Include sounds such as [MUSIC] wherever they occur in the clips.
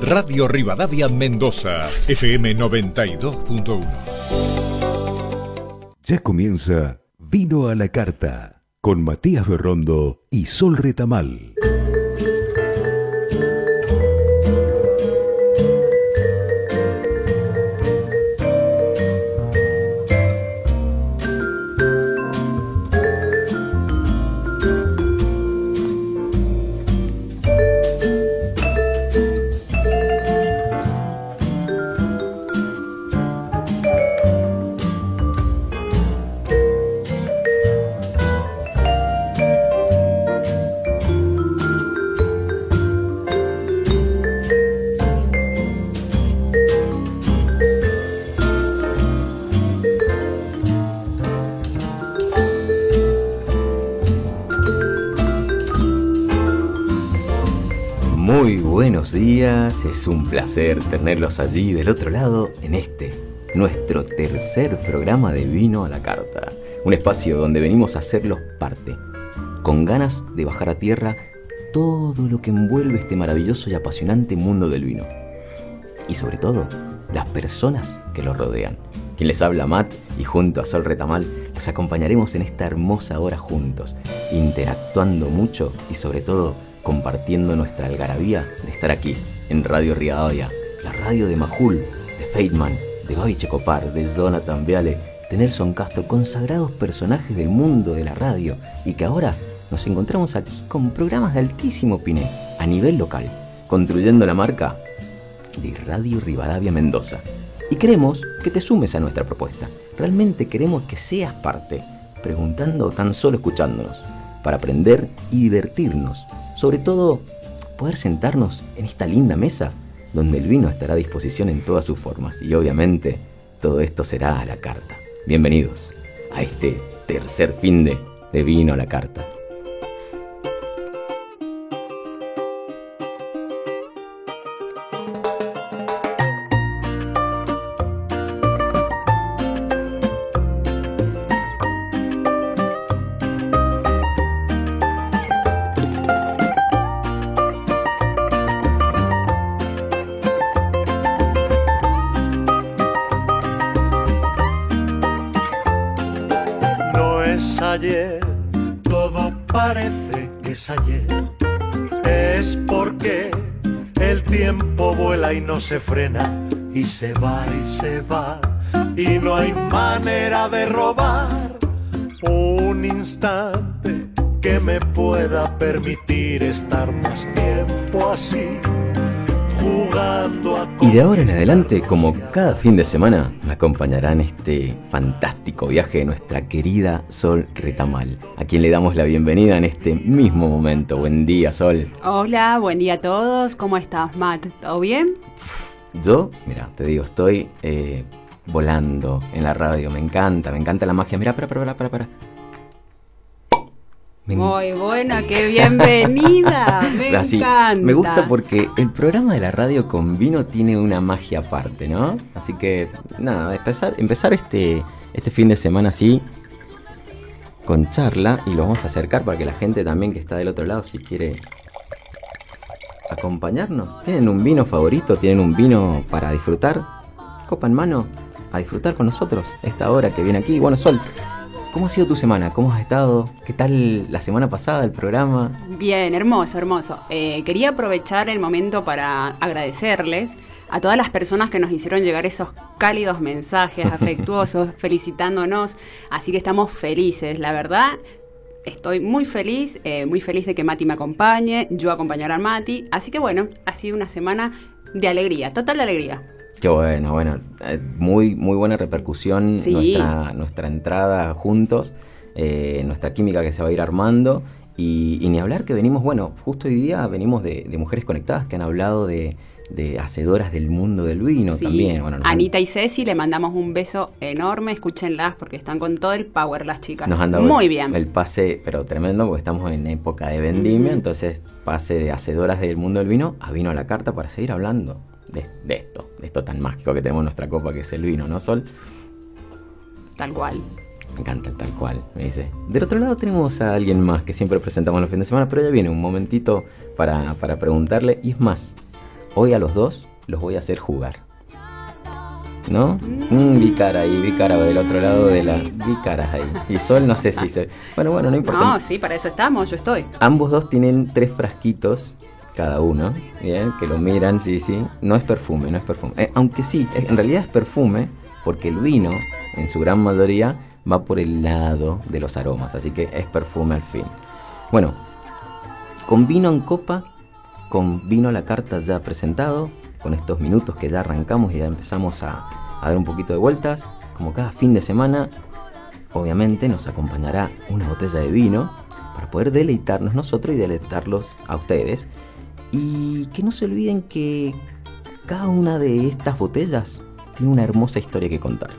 Radio Rivadavia Mendoza, FM 92.1. Ya comienza Vino a la Carta con Matías Berrondo y Sol Retamal. Es un placer tenerlos allí del otro lado en este, nuestro tercer programa de Vino a la Carta, un espacio donde venimos a hacerlos parte, con ganas de bajar a tierra todo lo que envuelve este maravilloso y apasionante mundo del vino. Y sobre todo, las personas que lo rodean. Quien les habla Matt y junto a Sol Retamal los acompañaremos en esta hermosa hora juntos, interactuando mucho y sobre todo compartiendo nuestra algarabía de estar aquí, en Radio Rivadavia, la radio de Majul, de Feitman, de Babi Checopar, de Jonathan Viale, de Nelson Castro, consagrados personajes del mundo de la radio, y que ahora nos encontramos aquí con programas de altísimo piné, a nivel local, construyendo la marca de Radio Rivadavia Mendoza. Y queremos que te sumes a nuestra propuesta. Realmente queremos que seas parte, preguntando o tan solo escuchándonos, para aprender y divertirnos sobre todo, poder sentarnos en esta linda mesa donde el vino estará a disposición en todas sus formas y obviamente todo esto será a la carta. Bienvenidos a este tercer fin de, de vino a la carta. No se frena y se va y se va. Y no hay manera de robar un instante que me pueda permitir estar más tiempo así jugando Y de ahora en adelante, como cada fin de semana, me acompañará en este fantástico viaje de nuestra querida Sol Retamal, a quien le damos la bienvenida en este mismo momento. Buen día, Sol. Hola, buen día a todos. ¿Cómo estás, Matt? ¿Todo bien? Yo, mira, te digo, estoy eh, volando en la radio. Me encanta, me encanta la magia. Mira, para, para, para, para, para. Me Muy buena, qué bienvenida. [LAUGHS] Me Así, encanta. Me gusta porque el programa de la radio con vino tiene una magia aparte, ¿no? Así que, nada, empezar, empezar este, este fin de semana así, con charla, y lo vamos a acercar para que la gente también que está del otro lado, si quiere acompañarnos. ¿Tienen un vino favorito? ¿Tienen un vino para disfrutar? Copa en mano, a disfrutar con nosotros esta hora que viene aquí. Bueno, Sol, ¿cómo ha sido tu semana? ¿Cómo has estado? ¿Qué tal la semana pasada el programa? Bien, hermoso, hermoso. Eh, quería aprovechar el momento para agradecerles a todas las personas que nos hicieron llegar esos cálidos mensajes [LAUGHS] afectuosos felicitándonos. Así que estamos felices, la verdad. Estoy muy feliz, eh, muy feliz de que Mati me acompañe, yo acompañar a Mati. Así que bueno, ha sido una semana de alegría, total de alegría. Qué bueno, bueno, eh, muy, muy buena repercusión Sí. nuestra, nuestra entrada juntos, eh, nuestra química que se va a ir armando y, y ni hablar que venimos, bueno, justo hoy día venimos de, de mujeres conectadas que han hablado de, de hacedoras del mundo del vino Sí. también. Bueno, han- Anita y Ceci le mandamos un beso enorme, escúchenlas porque están con todo el power las chicas. Nos han dado Muy el, bien. el pase, pero tremendo, porque estamos en época de vendimia, entonces pase de hacedoras del mundo del vino a vino a la carta para seguir hablando de, de esto, de esto tan mágico que tenemos en nuestra copa, que es el vino, ¿no, Sol? Tal cual. Me encanta el tal cual, me dice. Del otro lado tenemos a alguien más que siempre presentamos los fines de semana, pero ya viene un momentito para, para preguntarle. Y es más, hoy a los dos los voy a hacer jugar. ¿No? Mm, vi cara ahí, vi cara del otro lado de la... Vi caras ahí. Y Sol no sé si se... Bueno, bueno, no importa. No, sí, para eso estamos, yo estoy. Ambos dos tienen tres frasquitos cada uno, que lo miran, sí, sí. No es perfume, no es perfume. Eh, aunque sí, en realidad es perfume, porque el vino, en su gran mayoría, va por el lado de los aromas, así que es perfume al fin. Bueno, con vino en copa, con vino la carta ya presentado, con estos minutos que ya arrancamos y ya empezamos a, a dar un poquito de vueltas, como cada fin de semana, obviamente nos acompañará una botella de vino para poder deleitarnos nosotros y deleitarlos a ustedes y que no se olviden que cada una de estas botellas tiene una hermosa historia que contar.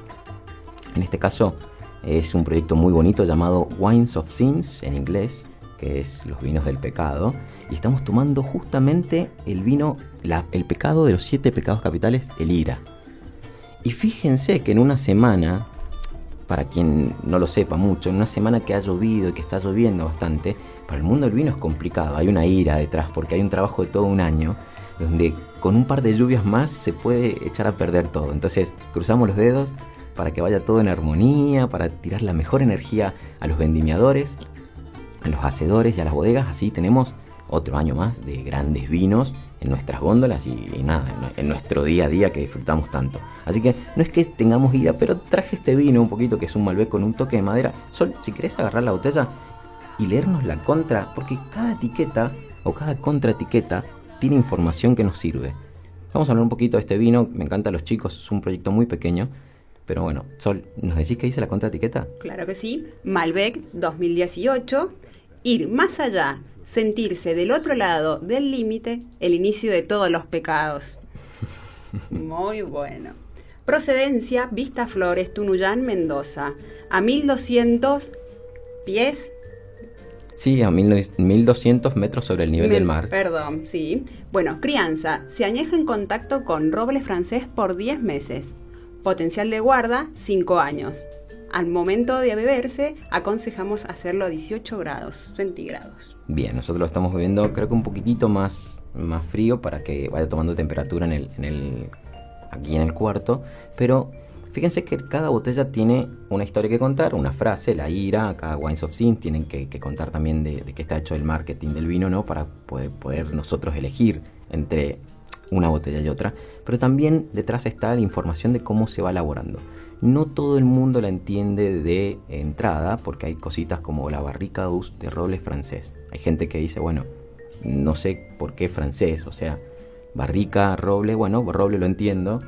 En este caso es un proyecto muy bonito llamado Wines of Sins en inglés, que es los vinos del pecado, y estamos tomando justamente el vino, el pecado de los siete pecados capitales, el ira. Y fíjense que en una semana, para quien no lo sepa mucho, en una semana que ha llovido y que está lloviendo bastante, para el mundo del vino es complicado, hay una ira detrás porque hay un trabajo de todo un año donde con un par de lluvias más se puede echar a perder todo. Entonces cruzamos los dedos para que vaya todo en armonía, para tirar la mejor energía a los vendimiadores, a los hacedores y a las bodegas. Así tenemos otro año más de grandes vinos en nuestras góndolas y, nada, en, nuestro día a día que disfrutamos tanto. Así que no es que tengamos ira, pero traje este vino un poquito que es un Malbec con un toque de madera. Sol, si querés agarrar la botella, y leernos la contra, porque cada etiqueta o cada contraetiqueta tiene información que nos sirve. Vamos a hablar un poquito de este vino, me encanta los chicos, es un proyecto muy pequeño, pero bueno, Sol, ¿nos decís qué dice la contraetiqueta? Claro que sí, Malbec 2018, ir más allá, sentirse del otro lado del límite, el inicio de todos los pecados. [LAUGHS] Muy bueno. Procedencia, Vista Flores, Tunuyán, Mendoza. A 1200 pies Sí, a 1200 metros sobre el nivel del mar. Perdón, sí. Bueno, crianza. Se añeja en contacto con roble francés por 10 meses. Potencial de guarda, 5 años. Al momento de beberse, aconsejamos hacerlo a 18 grados centígrados. Bien, nosotros lo estamos bebiendo creo que un poquitito más, más frío para que vaya tomando temperatura en el, en el, aquí en el cuarto, pero Fíjense que cada botella tiene una historia que contar, una frase, la ira, cada Wines of Sin tienen que, contar también de, qué está hecho el marketing del vino, ¿no? Para poder, poder nosotros elegir entre una botella y otra. Pero también detrás está la información de cómo se va elaborando. No todo el mundo la entiende de entrada, porque hay cositas como la barrica de roble francés. Hay gente que dice, bueno, no sé por qué francés, o sea, barrica, roble, bueno, roble lo entiendo,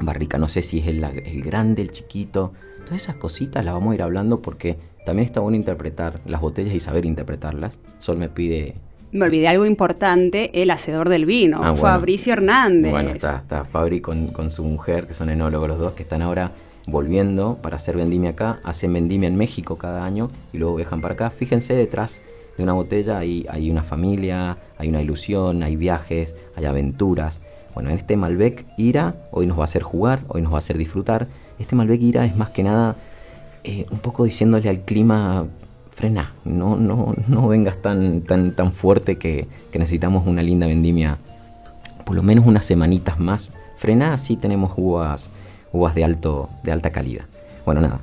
barrica, no sé si es el, grande, el chiquito, todas esas cositas las vamos a ir hablando porque también está bueno interpretar las botellas y saber interpretarlas. Sol me pide... Me olvidé algo importante, el hacedor del vino, ah, Fabricio Hernández. Bueno, está, está Fabri con, con, su mujer, que son enólogos los dos, que están ahora volviendo para hacer vendimia acá. Hacen vendimia en México cada año y luego viajan para acá. Fíjense detrás de una botella hay, hay una familia, hay una ilusión, hay viajes, hay aventuras. Bueno, en este Malbec Ira hoy nos va a hacer jugar, hoy nos va a hacer disfrutar. Este Malbec Ira es más que nada eh, un poco diciéndole al clima, frena, no, no, no vengas tan, tan, tan fuerte que, necesitamos una linda vendimia, por lo menos unas semanitas más. Frena, así tenemos uvas, uvas de, alto, de alta calidad. Bueno, nada,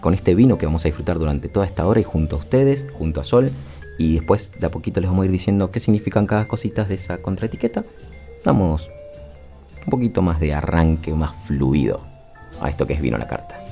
con este vino que vamos a disfrutar durante toda esta hora y junto a ustedes, junto a Sol, y después de a poquito les vamos a ir diciendo qué significan cada cosita de esa contraetiqueta. Vamos un poquito más de arranque, más fluido a esto que es vino la carta.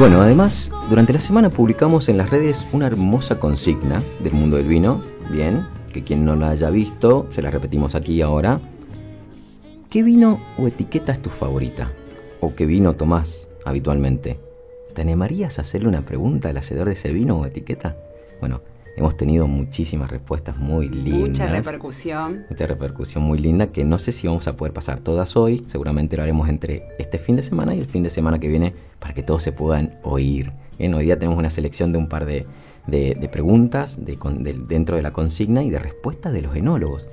Bueno, además, durante la semana publicamos en las redes una hermosa consigna del mundo del vino, bien, que quien no la haya visto, se la repetimos aquí ahora. ¿Qué vino o etiqueta es tu favorita? ¿O qué vino tomás habitualmente? ¿Te animarías a hacerle una pregunta al hacedor de ese vino o etiqueta? Bueno, hemos tenido muchísimas respuestas muy lindas. Mucha repercusión. Mucha repercusión muy linda que no sé si vamos a poder pasar todas hoy. Seguramente lo haremos entre este fin de semana y el fin de semana que viene para que todos se puedan oír. Bien, hoy día tenemos una selección de un par de, de- de preguntas de dentro de la consigna y de respuestas de los enólogos.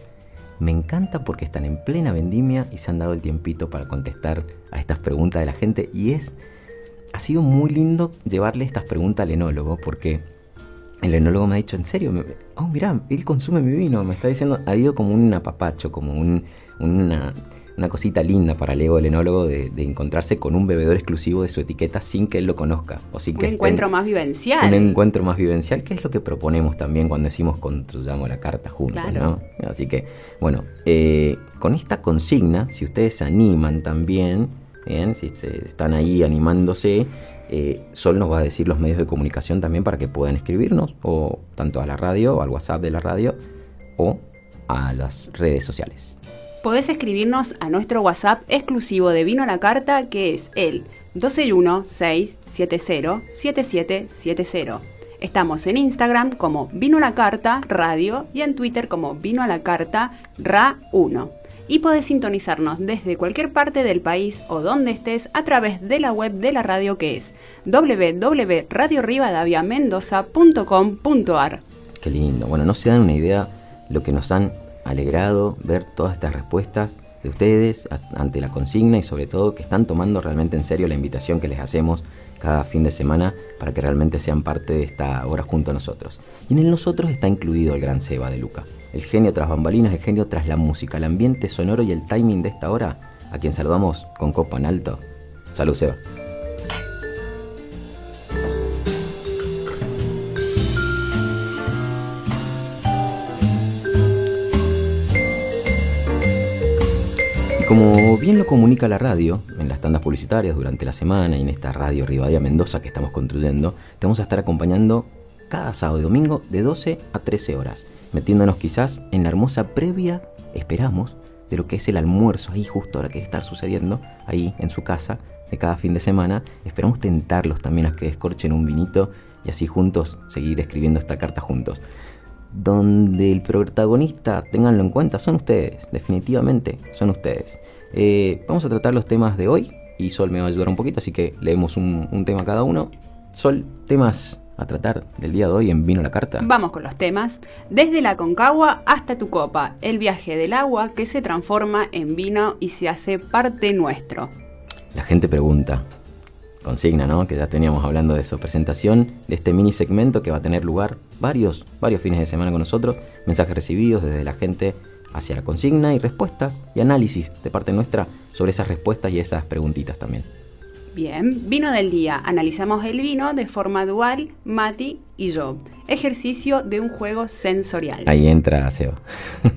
Me encanta porque están en plena vendimia y se han dado el tiempito para contestar a estas preguntas de la gente y es ha sido muy lindo llevarle estas preguntas al enólogo porque el enólogo me ha dicho, en serio, me- oh, mira, él consume mi vino, me está diciendo, ha habido como un apapacho, como un- una, una cosita linda para el ego del enólogo de, de encontrarse con un bebedor exclusivo de su etiqueta sin que él lo conozca. O sin Un que encuentro más vivencial. un encuentro más vivencial, que es lo que proponemos también cuando decimos construyamos la carta juntos, Claro. ¿no? Así que, bueno, eh, con esta consigna, si ustedes se animan también, bien, si se están ahí animándose, eh, Sol nos va a decir los medios de comunicación también para que puedan escribirnos, o tanto a la radio, al WhatsApp de la radio, o a las redes sociales. Podés escribirnos a nuestro WhatsApp exclusivo de Vino a la Carta, que es el 261-670-7770. Estamos en Instagram como Vino a la Carta Radio y en Twitter como Vino a la Carta RA1. Y podés sintonizarnos desde cualquier parte del país o donde estés a través de la web de la radio que es www.radiorivadaviamendoza.com.ar. Qué lindo. Bueno, no se dan una idea lo que nos han alegrado ver todas estas respuestas de ustedes ante la consigna y sobre todo que están tomando realmente en serio la invitación que les hacemos cada fin de semana para que realmente sean parte de esta hora junto a nosotros. Y en el nosotros está incluido el gran Seba de Luca, el genio tras bambalinas, el genio tras la música, el ambiente sonoro y el timing de esta hora, a quien saludamos con copa en alto. Salud, Seba. Como bien lo comunica la radio, en las tandas publicitarias durante la semana y en esta radio Rivadavia Mendoza que estamos construyendo, te vamos a estar acompañando cada sábado y domingo de 12 a 13 horas, metiéndonos quizás en la hermosa previa, esperamos, de lo que es el almuerzo ahí justo ahora que está sucediendo, ahí en su casa, de cada fin de semana. Esperamos tentarlos también a que descorchen un vinito y así juntos seguir escribiendo esta carta juntos donde el protagonista, tenganlo en cuenta, son ustedes, definitivamente son ustedes. Eh, vamos a tratar los temas de hoy y Sol me va a ayudar un poquito, así que leemos un, un tema cada uno. Sol, temas a tratar del día de hoy en Vino la Carta. Vamos con los temas. Desde la Concagua hasta tu copa, el viaje del agua que se transforma en vino y se hace parte nuestro. La gente pregunta, consigna, ¿no? Que ya teníamos hablando de eso. Presentación de este mini segmento que va a tener lugar varios, varios fines de semana con nosotros. Mensajes recibidos desde la gente hacia la consigna y respuestas y análisis de parte nuestra sobre esas respuestas y esas preguntitas también. Bien, vino del día. Analizamos el vino de forma dual, Mati y yo. Ejercicio de un juego sensorial. Ahí entra Seba.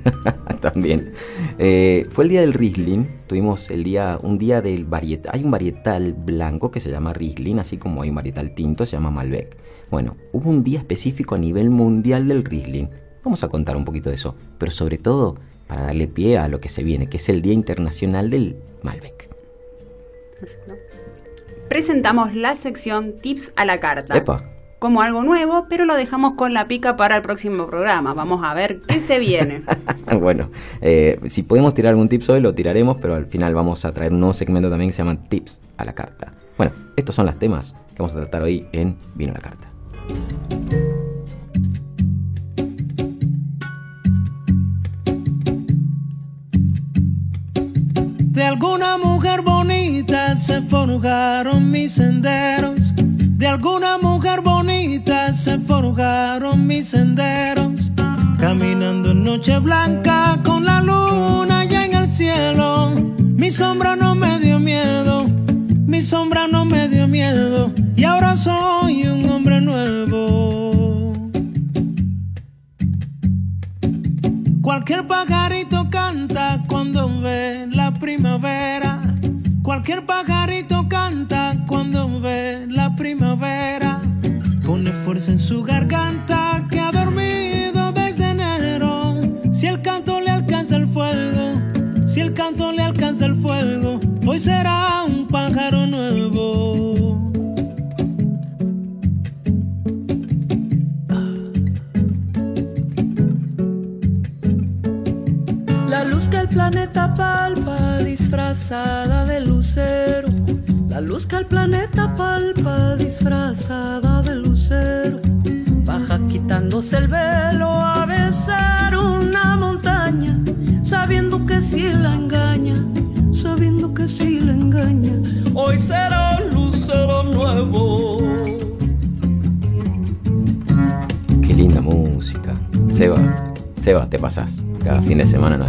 [LAUGHS] También. Eh, fue el día del Riesling. Tuvimos el día, un día del varietal. Hay un varietal blanco que se llama Riesling, así como hay un varietal tinto, se llama Malbec. Bueno, hubo un día específico a nivel mundial del Riesling. Vamos a contar un poquito de eso, pero sobre todo para darle pie a lo que se viene, que es el Día Internacional del Malbec. Presentamos la sección Tips a la carta. Epa, Como algo nuevo, pero lo dejamos con la pica para el próximo programa. Vamos a ver qué se viene. [LAUGHS] bueno, eh, si podemos tirar algún tips hoy, lo tiraremos, pero al final vamos a traer un nuevo segmento también que se llama Tips a la Carta. Bueno, estos son los temas que vamos a tratar hoy en Vino a la Carta. De alguna mujer bonita se forjaron mis senderos. De alguna mujer bonita se forjaron mis senderos. Caminando en noche blanca con la luna ya en el cielo. Mi sombra no me dio miedo. Mi sombra no me dio miedo. Y ahora soy un hombre nuevo. Cualquier pajarito canta cuando ve la primavera. Cualquier pajarito canta cuando ve la primavera. Pone fuerza en su garganta que ha dormido desde enero. Si el canto le alcanza el fuego, si el canto le alcanza el fuego, hoy será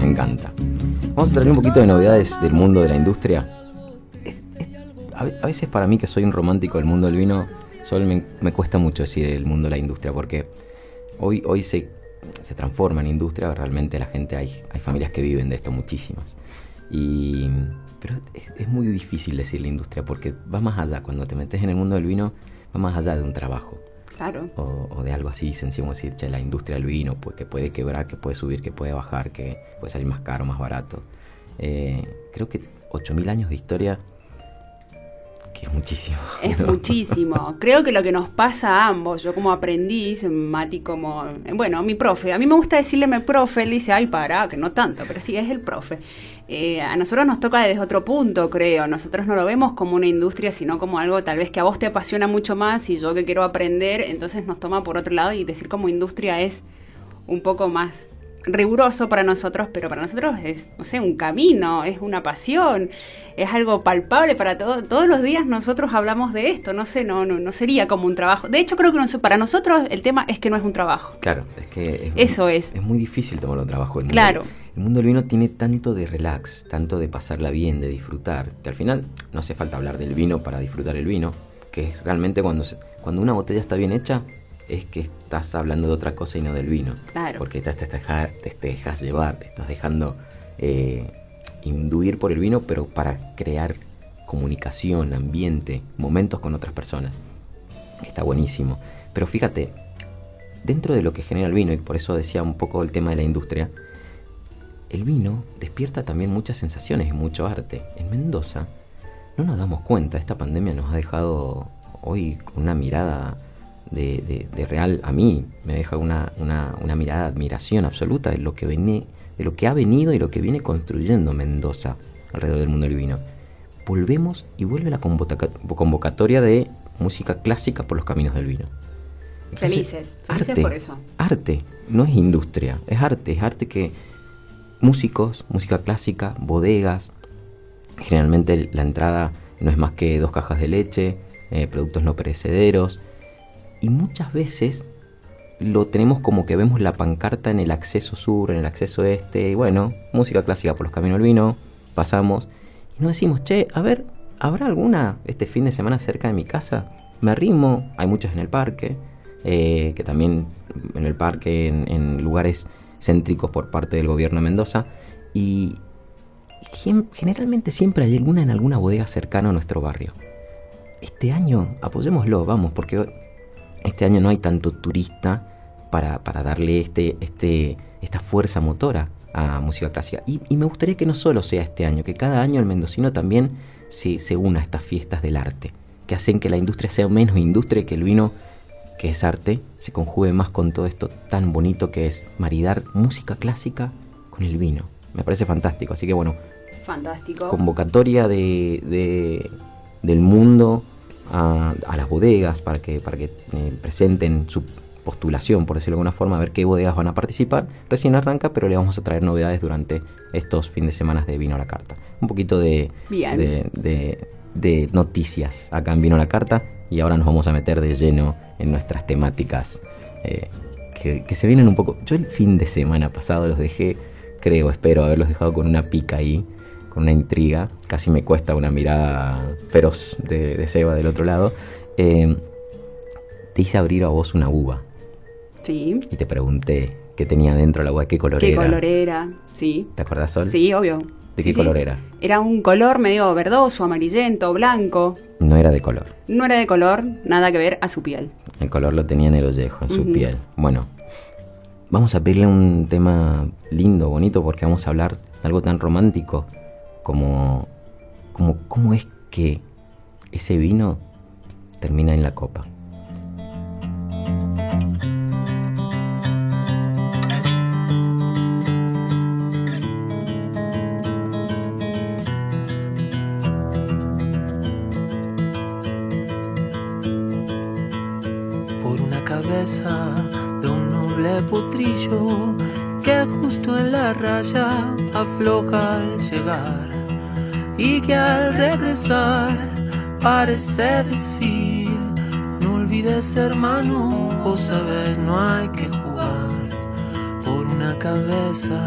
nos encanta. Vamos a traer un poquito de novedades del mundo de la industria. A ve- a veces para mí que soy un romántico del mundo del vino, solo me, cuesta mucho decir el mundo de la industria porque hoy, hoy se, se transforma en industria, realmente la gente, hay, hay familias que viven de esto, muchísimas. Y, pero es muy difícil decir la industria porque va más allá, cuando te metes en el mundo del vino, va más allá de un trabajo O, o de algo así sencillo la industria del vino, pues que puede quebrar, que puede subir, que puede bajar, que puede salir más caro, más barato. Eh, creo que 8.000 años de historia, que es muchísimo. Es ¿no? [LAUGHS] muchísimo. Creo que lo que nos pasa a ambos, yo como aprendiz, Mati como, bueno, mi profe, a mí me gusta decirle mi profe, él dice, ay, para, que no tanto, pero sí, es el profe. Eh, a nosotros nos toca desde otro punto, creo. Nosotros no lo vemos como una industria, sino como algo tal vez que a vos te apasiona mucho más y yo que quiero aprender, entonces nos toma por otro lado y decir como industria es un poco más riguroso para nosotros, pero para nosotros es, no sé, un camino, es una pasión, es algo palpable para todos. Todos los días nosotros hablamos de esto, no sé, no, no, no sería como un trabajo. De hecho, creo que no para nosotros el tema es que no es un trabajo. Claro, es que es, Eso es. Es muy difícil tomarlo trabajo. El mundo, Claro. El mundo del vino tiene tanto de relax, tanto de pasarla bien, de disfrutar, que al final no hace falta hablar del vino para disfrutar el vino, que es realmente cuando, se- cuando una botella está bien hecha, es que estás hablando de otra cosa y no del vino. Claro. Porque te, te, te- te dejas llevar, te estás dejando eh, induir por el vino, pero para crear comunicación, ambiente, momentos con otras personas. Está buenísimo. Pero fíjate, dentro de lo que genera el vino, y por eso decía un poco el tema de la industria, el vino despierta también muchas sensaciones y mucho arte. En Mendoza no nos damos cuenta, esta pandemia nos ha dejado hoy con una mirada de, de- de real, a mí me deja una, una- una mirada de admiración absoluta de lo, que vene- de lo que ha venido y lo que viene construyendo Mendoza alrededor del mundo del vino. Volvemos y vuelve la convoca- convocatoria de música clásica por los caminos del vino. Entonces, Felices, felices arte, por eso. Arte, no es industria, es arte, es arte que músicos, música clásica, bodegas, generalmente la entrada no es más que dos cajas de leche, eh, productos no perecederos, y muchas veces lo tenemos como que vemos la pancarta en el acceso sur, en el acceso este, y bueno, música clásica por los caminos del vino, pasamos, y nos decimos, che, a ver, ¿habrá alguna este fin de semana cerca de mi casa? Me arrimo, hay muchas en el parque, eh, que también en el parque, en, lugares céntricos por parte del gobierno de Mendoza, y gen- generalmente siempre hay alguna en alguna bodega cercana a nuestro barrio. Este año, apoyémoslo, vamos, porque este año no hay tanto turista para, para darle este, este, esta fuerza motora a música clásica. Y, y me gustaría que no solo sea este año, que cada año el mendocino también se, se una a estas fiestas del arte, que hacen que la industria sea menos industria y que el vino, que es arte, se conjugue más con todo esto tan bonito que es maridar música clásica con el vino. Me parece fantástico, así que bueno, Fantástico. convocatoria de, de- del mundo a, a las bodegas para que, para que eh, presenten su postulación, por decirlo de alguna forma, a ver qué bodegas van a participar. Recién arranca, pero le vamos a traer novedades durante estos fines de semana de Vino a la Carta. Un poquito de, Bien. de, de- de noticias acá en Vino a la Carta y ahora nos vamos a meter de lleno en nuestras temáticas eh, que, que se vienen un poco... Yo el fin de semana pasado los dejé, creo, espero haberlos dejado con una pica ahí con una intriga, casi me cuesta una mirada feroz de, de Seba del otro lado, eh, te hice abrir a vos una uva. Sí. y te pregunté qué tenía dentro el agua, qué color ¿Qué era. color era? Sí. ¿Te acuerdas, Sol? Sí, obvio. ¿De Sí, qué sí. color era? Era un color medio verdoso, amarillento, blanco. No era de color. No era de color, nada que ver a su piel. El color lo tenía en el ollejo, en su piel. Bueno, vamos a pedirle un tema lindo, bonito, porque vamos a hablar de algo tan romántico como, como cómo es que ese vino termina en la copa. Potrillo que justo en la raya afloja al llegar y que al regresar parece decir no olvides hermano vos sabes no hay que jugar. Por una cabeza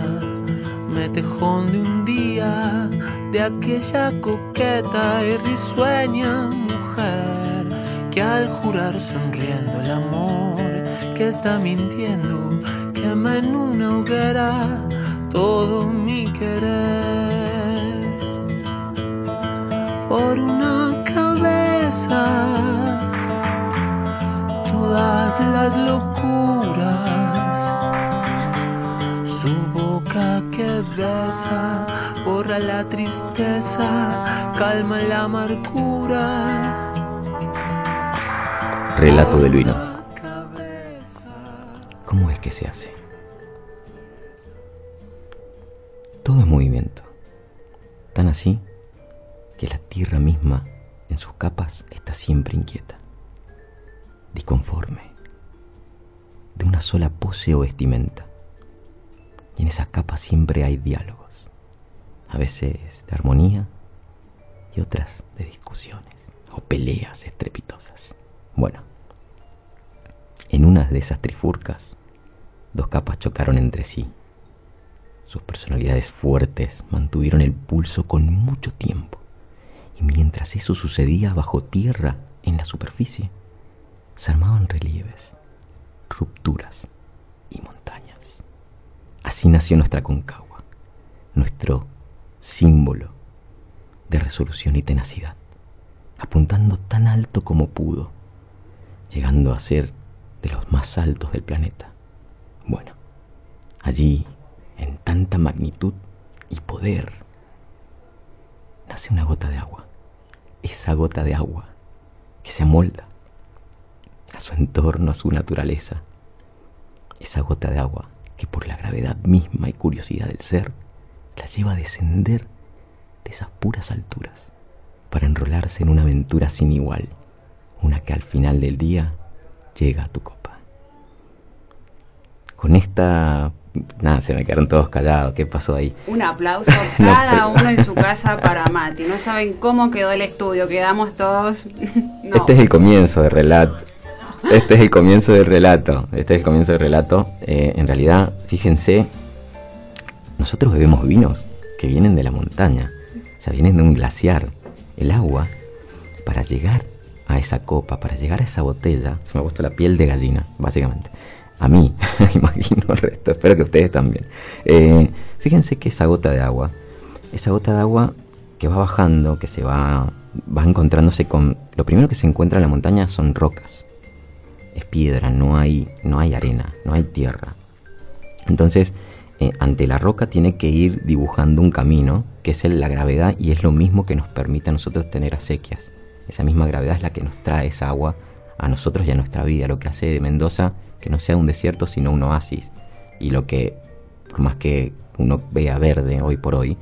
me tejón de un día de aquella coqueta y risueña mujer que al jurar sonriendo el amor que está mintiendo quema en una hoguera todo mi querer por una cabeza todas las locuras su boca que besa borra la tristeza calma la amargura Relato del vino. ¿Cómo es que se hace? Todo es movimiento. Tan así que la tierra misma en sus capas está siempre inquieta, disconforme, de una sola pose o vestimenta. Y en esas capas siempre hay diálogos, a veces de armonía y otras de discusiones o peleas estrepitosas. Bueno, en una de esas trifurcas, dos capas chocaron entre sí. Sus personalidades fuertes mantuvieron el pulso con mucho tiempo. Y mientras eso sucedía bajo tierra, en la superficie, se armaban relieves, rupturas y montañas. Así nació nuestra concagua, nuestro símbolo de resolución y tenacidad, apuntando tan alto como pudo, llegando a ser de los más altos del planeta. Bueno, allí, en tanta magnitud y poder, nace una gota de agua, esa gota de agua que se amolda a su entorno, a su naturaleza, esa gota de agua que por la gravedad misma y curiosidad del ser la lleva a descender de esas puras alturas para enrolarse en una aventura sin igual, una que al final del día llega a tu copa. Con esta... Nada, se me quedaron todos callados. ¿Qué pasó ahí? Un aplauso [LAUGHS] cada uno en su casa para Mati. No saben cómo quedó el estudio, quedamos todos. [LAUGHS] No. Este es el comienzo del relato. Este es el comienzo del relato. Este es el comienzo del relato. Eh, en realidad, fíjense, nosotros bebemos vinos que vienen de la montaña. O sea, vienen de un glaciar. El agua, para llegar a esa copa, para llegar a esa botella, se me ha puesto la piel de gallina, básicamente. A mí, [LAUGHS] imagino el resto, espero que ustedes también. Eh, fíjense que esa gota de agua, esa gota de agua que va bajando, que se va, va encontrándose con... Lo primero que se encuentra en la montaña son rocas. Es piedra, no hay, no hay arena, no hay tierra. Entonces, eh, ante la roca tiene que ir dibujando un camino, que es la gravedad, y es lo mismo que nos permite a nosotros tener acequias. Esa misma gravedad es la que nos trae esa agua a nosotros y a nuestra vida, lo que hace de Mendoza que no sea un desierto, sino un oasis. Y lo que, por más que uno vea verde hoy por hoy,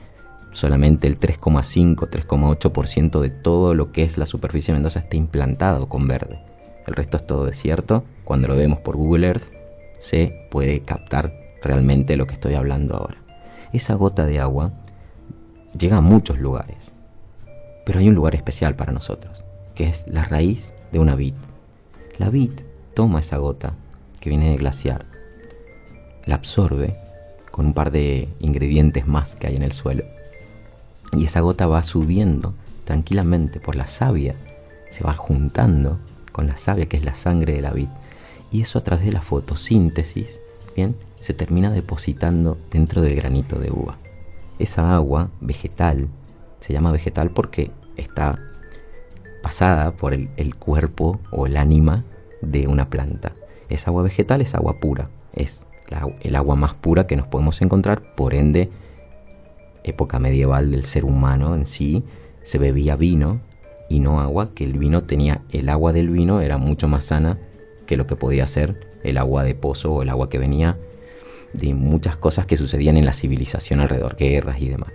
solamente el 3,5, 3,8% de todo lo que es la superficie de Mendoza está implantado con verde. El resto es todo desierto. Cuando lo vemos por Google Earth, se puede captar realmente lo que estoy hablando ahora. Esa gota de agua llega a muchos lugares, pero hay un lugar especial para nosotros, que es la raíz de una vid. La vid toma esa gota que viene de glaciar, la absorbe con un par de ingredientes más que hay en el suelo, y esa gota va subiendo tranquilamente por la savia, se va juntando con la savia que es la sangre de la vid, y eso a través de la fotosíntesis, bien, se termina depositando dentro del granito de uva. Esa agua vegetal se llama vegetal porque está pasada por el, cuerpo o el ánima de una planta. Es agua vegetal, es agua pura, es la- el agua más pura que nos podemos encontrar, por ende, época medieval del ser humano en sí, se bebía vino y no agua, que el vino tenía, el agua del vino era mucho más sana que lo que podía ser el agua de pozo o el agua que venía de muchas cosas que sucedían en la civilización alrededor, guerras y demás.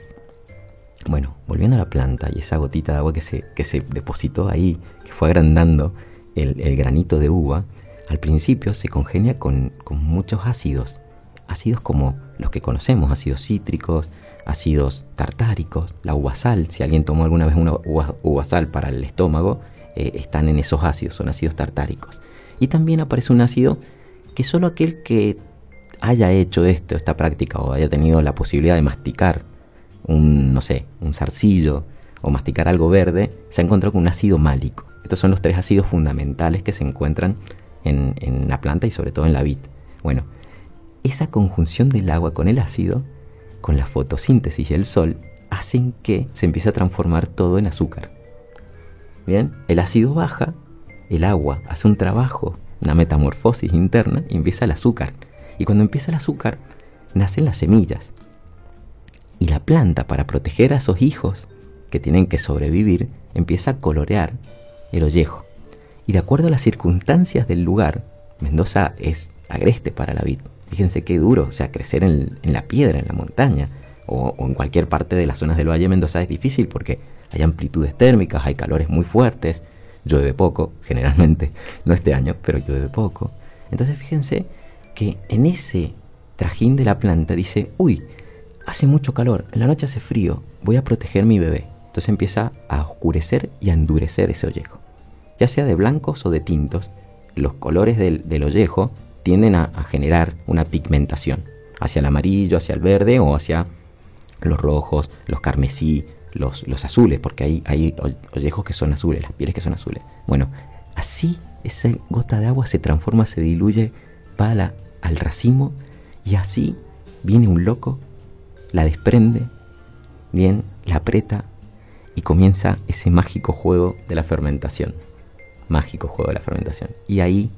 Bueno, volviendo a la planta y esa gotita de agua que se, que se depositó ahí, que fue agrandando el, granito de uva, al principio se congenia con, con muchos ácidos. Ácidos como los que conocemos, ácidos cítricos, ácidos tartáricos, la uvasal. Si alguien tomó alguna vez una uva, uvasal para el estómago, eh, están en esos ácidos, son ácidos tartáricos. Y también aparece un ácido que solo aquel que haya hecho esto, esta práctica, o haya tenido la posibilidad de masticar un, no sé, un zarcillo o masticar algo verde, se ha encontrado con un ácido málico. Estos son los tres ácidos fundamentales que se encuentran en, en la planta y sobre todo en la vid. Bueno, esa conjunción del agua con el ácido, con la fotosíntesis y el sol, hacen que se empiece a transformar todo en azúcar. Bien, el ácido baja, el agua hace un trabajo, una metamorfosis interna y empieza el azúcar. Y cuando empieza el azúcar, nacen las semillas. Y la planta, para proteger a esos hijos que tienen que sobrevivir, empieza a colorear el ollejo. Y de acuerdo a las circunstancias del lugar, Mendoza es agreste para la vid. Fíjense qué duro, o sea, crecer en, en la piedra, en la montaña, o, en cualquier parte de las zonas del Valle Mendoza es difícil porque hay amplitudes térmicas, hay calores muy fuertes, llueve poco, generalmente, [LAUGHS] no este año, pero llueve poco. Entonces fíjense que en ese trajín de la planta dice, uy, hace mucho calor, en la noche hace frío, voy a proteger mi bebé. Entonces empieza a oscurecer y a endurecer ese ollejo. Ya sea de blancos o de tintos, los colores del, del ollejo tienden a, generar una pigmentación hacia el amarillo, hacia el verde o hacia los rojos, los carmesí, los, azules, porque hay, hay ollejos que son azules, las pieles que son azules. Bueno, así esa gota de agua se transforma, se diluye, va a la- al racimo y así viene un loco, la desprende, bien, la aprieta y comienza ese mágico juego de la fermentación. Mágico juego de la fermentación. Y ahí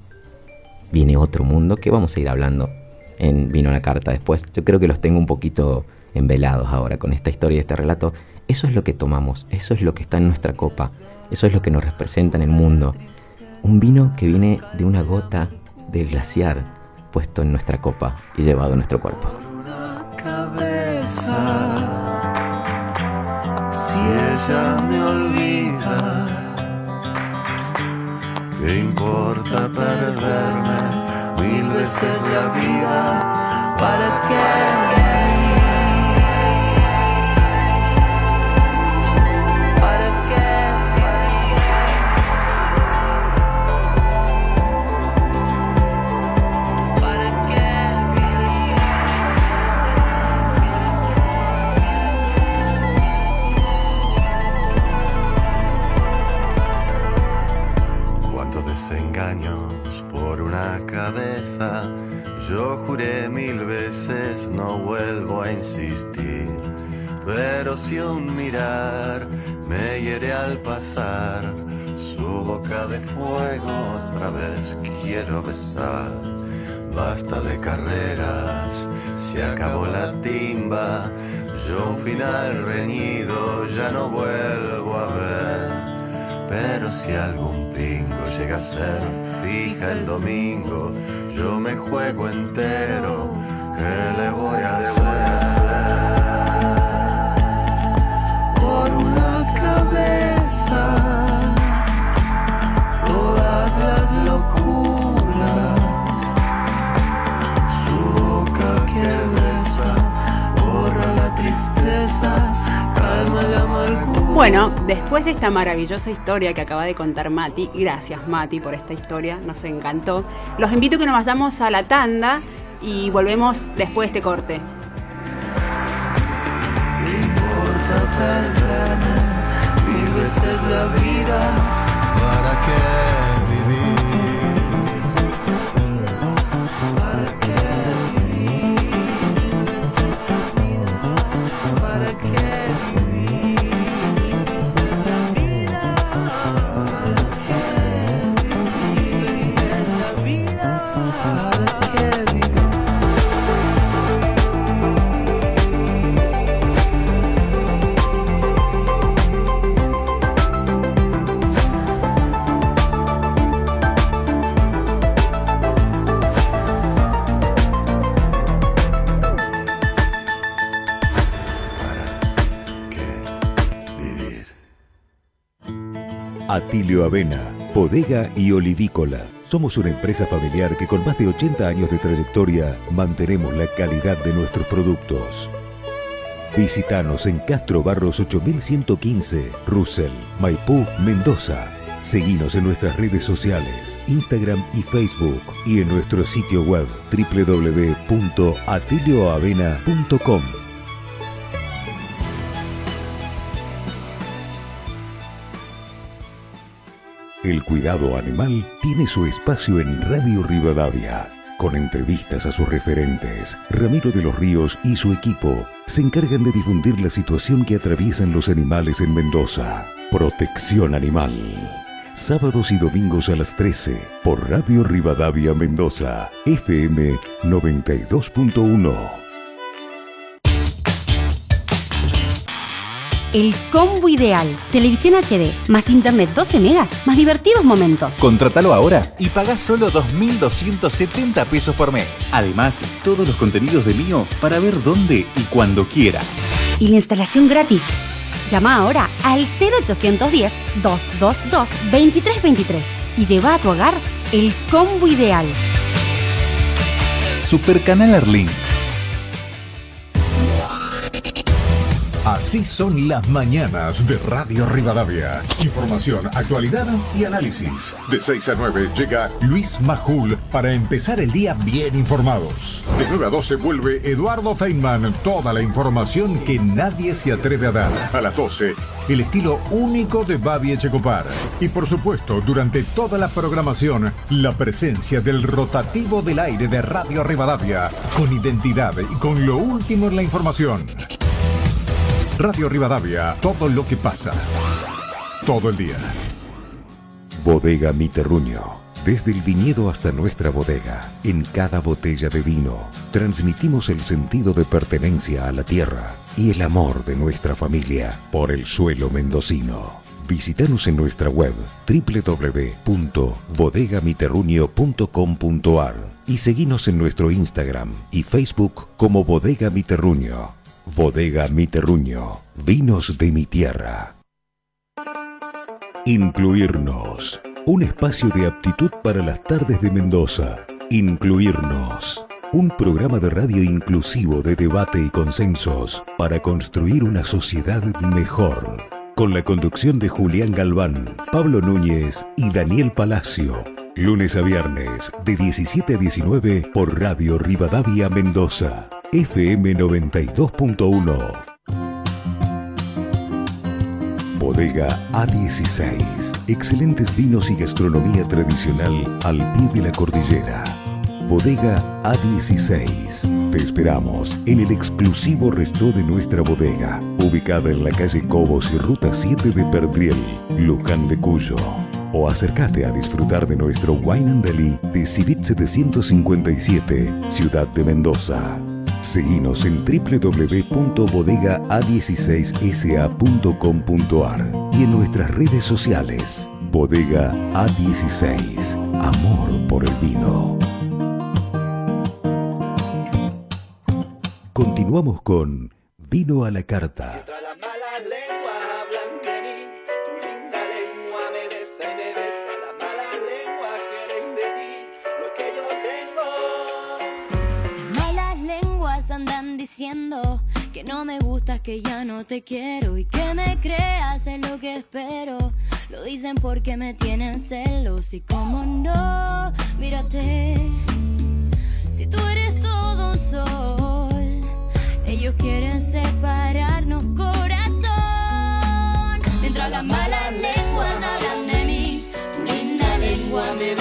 viene otro mundo que vamos a ir hablando en Vino a la Carta después. Yo creo que los tengo un poquito envelados ahora con esta historia y este relato. Eso es lo que tomamos, eso es lo que está en nuestra copa, eso es lo que nos representa en el mundo. Un vino que viene de una gota del glaciar puesto en nuestra copa y llevado a nuestro cuerpo. Si ella me olvida, ¿qué importa perderme mil veces la vida? ¿Para qué? Desengaños por una cabeza. Yo juré mil veces, no vuelvo a insistir. Pero si un mirar me hiere al pasar, su boca de fuego otra vez quiero besar. Basta de carreras, se acabó la timba. Yo un final reñido ya no vuelvo a ver. Pero si algún pingo llega a ser fija el domingo, yo me juego entero. ¿Qué le voy a hacer? por una cabeza todas las locuras su boca que besa borra la tristeza Bueno, después de esta maravillosa historia que acaba de contar Mati, gracias Mati por esta historia, nos encantó. Los invito a que nos vayamos a la tanda y volvemos después de este corte. ¿Qué importa perderme mil veces la vida? ¿Para qué Atilio Avena, Bodega y Olivícola. Somos una empresa familiar que con más de 80 años de trayectoria mantenemos la calidad de nuestros productos. Visítanos en Castro Barros 8115, Russell, Maipú, Mendoza. Seguinos en nuestras redes sociales, Instagram y Facebook y en nuestro sitio web www.atilioavena.com. El cuidado animal tiene su espacio en Radio Rivadavia. Con entrevistas a sus referentes, Ramiro de los Ríos y su equipo se encargan de difundir la situación que atraviesan los animales en Mendoza. Protección Animal. Sábados y domingos a las 13 por Radio Rivadavia Mendoza, FM 92.1. El combo ideal. Televisión HD, más internet 12 megas, más divertidos momentos. Contratalo ahora y pagás solo 2.270 pesos por mes. Además, todos los contenidos de Mío para ver dónde y cuando quieras. Y la instalación gratis. Llama ahora al 0810-222-2323 y lleva a tu hogar el combo ideal. Supercanal Arlink. Así son las mañanas de Radio Rivadavia. Información, actualidad y análisis. De 6 a 9 llega Luis Majul para empezar el día bien informados. De 9 a 12 vuelve Eduardo Feynman. Toda la información que nadie se atreve a dar. A las 12, el estilo único de Babi Echecopar. Y por supuesto, durante toda la programación, la presencia del rotativo del aire de Radio Rivadavia. Con identidad y con lo último en la información. Radio Rivadavia, todo lo que pasa. Todo el día. Bodega Mi Terruño. Desde el viñedo hasta nuestra bodega, en cada botella de vino, transmitimos el sentido de pertenencia a la tierra y el amor de nuestra familia por el suelo mendocino. Visítanos en nuestra web www.bodegamiterruño.com.ar y seguinos en nuestro Instagram y Facebook como Bodega Mi Terruño. Bodega Mi Terruño, vinos de mi tierra. Incluirnos, un espacio de aptitud para las tardes de Mendoza. Incluirnos, un programa de radio inclusivo de debate y consensos para construir una sociedad mejor. Con la conducción de Julián Galván, Pablo Núñez y Daniel Palacio. Lunes a viernes, de 17 a 19 por Radio Rivadavia Mendoza. FM 92.1. Bodega A16. Excelentes vinos y gastronomía tradicional al pie de la cordillera. Bodega A16. Te esperamos en el exclusivo resto de nuestra bodega, ubicada en la calle Cobos y Ruta 7 de Perdriel, Luján de Cuyo. O acércate a disfrutar de nuestro Wine and Deli de Civit 757, Ciudad de Mendoza. Seguinos en www.bodega16sa.com.ar y en nuestras redes sociales. Bodega A16. Amor por el vino. Continuamos con Vino a la Carta. Andan diciendo que no me gustas, que ya no te quiero y que me creas es lo que espero. Lo dicen porque me tienen celos y como no, mírate. Si tú eres todo un sol, ellos quieren separarnos corazón. Mientras las malas lenguas hablan de mí, tu linda lengua me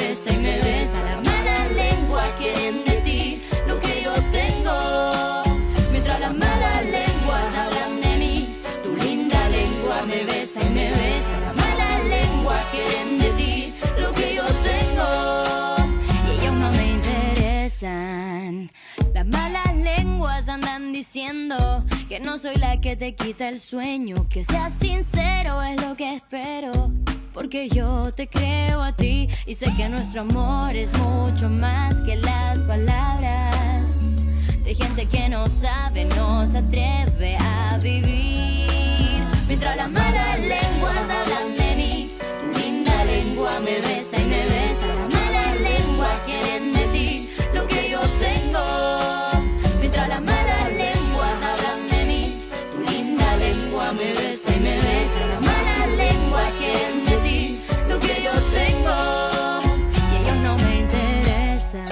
que no soy la que te quita el sueño. Que seas sincero es lo que espero. Porque yo te creo a ti y sé que nuestro amor es mucho más que las palabras. De gente que no sabe, no se atreve a vivir. Mientras las malas lenguas hablan de mí, tu me besa y me besa la mala lengua gente de ti lo que yo tengo. Y ellos no me interesan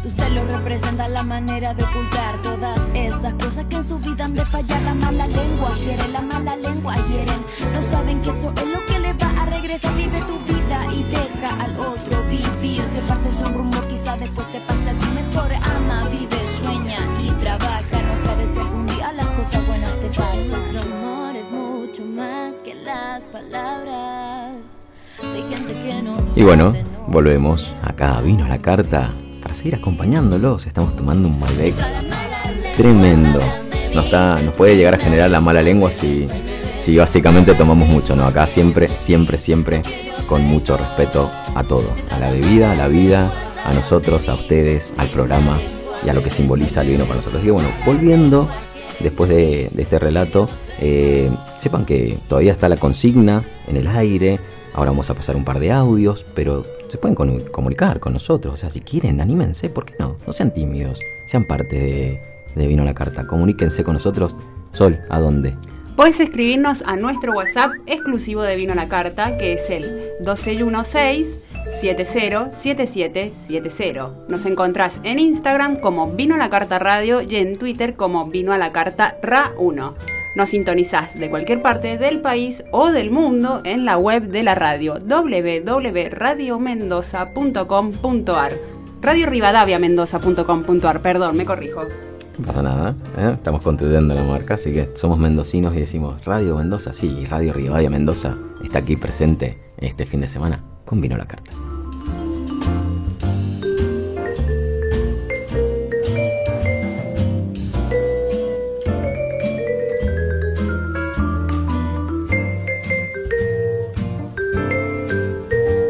su celo representa la manera de ocultar todas esas cosas que en su vida han de fallar. La mala lengua quieren la mala lengua quieren no saben que eso es lo que les va a regresar. Vive tu vida y deja al otro vivir. Separarse es un rumor quizá después te pase a ti mejor. Ama vive sueña y trabaja. No sabes si algún día la cosas buenas te pasan. El amor es mucho más que las palabras. De gente que no Y bueno, volvemos. Acá vino la carta para seguir acompañándolos. Estamos tomando un Malbec tremendo. Nos, da, nos puede llegar a generar la mala lengua si, si básicamente tomamos mucho, ¿no? Acá siempre, siempre, siempre con mucho respeto a todo. A la bebida, a la vida, a nosotros, a ustedes, al programa y a lo que simboliza el vino para nosotros. Y bueno, volviendo después de, este relato, eh, sepan que todavía está la consigna en el aire. Ahora vamos a pasar un par de audios, pero se pueden comunicar con nosotros. O sea, si quieren, anímense, ¿por qué no? No sean tímidos, sean parte de, de Vino a la Carta. Comuníquense con nosotros. Sol, ¿a dónde? Puedes escribirnos a nuestro WhatsApp exclusivo de Vino la Carta, que es el 2616-707770. Nos encontrás en Instagram como Vino a la Carta Radio y en Twitter como Vino a la Carta Ra1. Nos sintonizás de cualquier parte del país o del mundo en la web de la radio www.radiomendoza.com.ar Radio Rivadavia Mendoza.com.ar, perdón, me corrijo. No pasa nada, ¿eh? estamos construyendo la marca, así que somos mendocinos y decimos Radio Mendoza, sí, y Radio Rivadavia Mendoza está aquí presente este fin de semana a la Carta.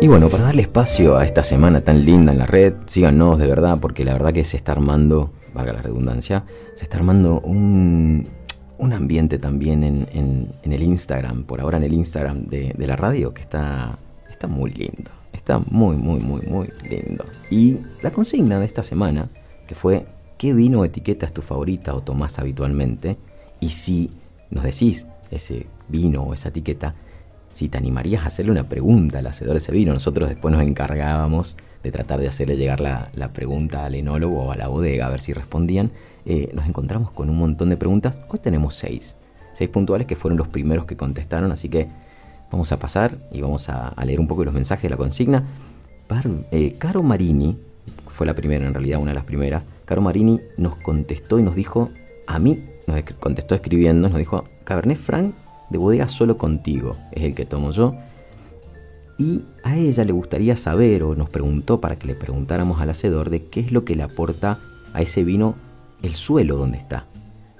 Y bueno, para darle espacio a esta semana tan linda en la red, síganos de verdad, porque la verdad que se está armando, valga la redundancia, se está armando un, un ambiente también en, en- el Instagram, por ahora en el Instagram de la radio, que está, está muy lindo. Está muy, muy, muy, muy lindo. Y la consigna de esta semana, que fue, ¿qué vino o etiqueta es tu favorita o tomás habitualmente? Y si nos decís ese vino o esa etiqueta, si te animarías a hacerle una pregunta al hacedor de ese vino. Nosotros después nos encargábamos de tratar de hacerle llegar la, la pregunta al enólogo o a la bodega, a ver si respondían. Eh, nos encontramos con un montón de preguntas. Hoy tenemos seis. Seis puntuales que fueron los primeros que contestaron, así que vamos a pasar y vamos a, a leer un poco los mensajes de la consigna. Par- eh, Caro Marini, fue la primera en realidad, una de las primeras. Caro Marini nos contestó y nos dijo, a mí, nos contestó escribiendo, nos dijo, Cabernet Franc de bodega solo contigo, es el que tomo yo. Y a ella le gustaría saber, o nos preguntó para que le preguntáramos al hacedor, de qué es lo que le aporta a ese vino el suelo donde está.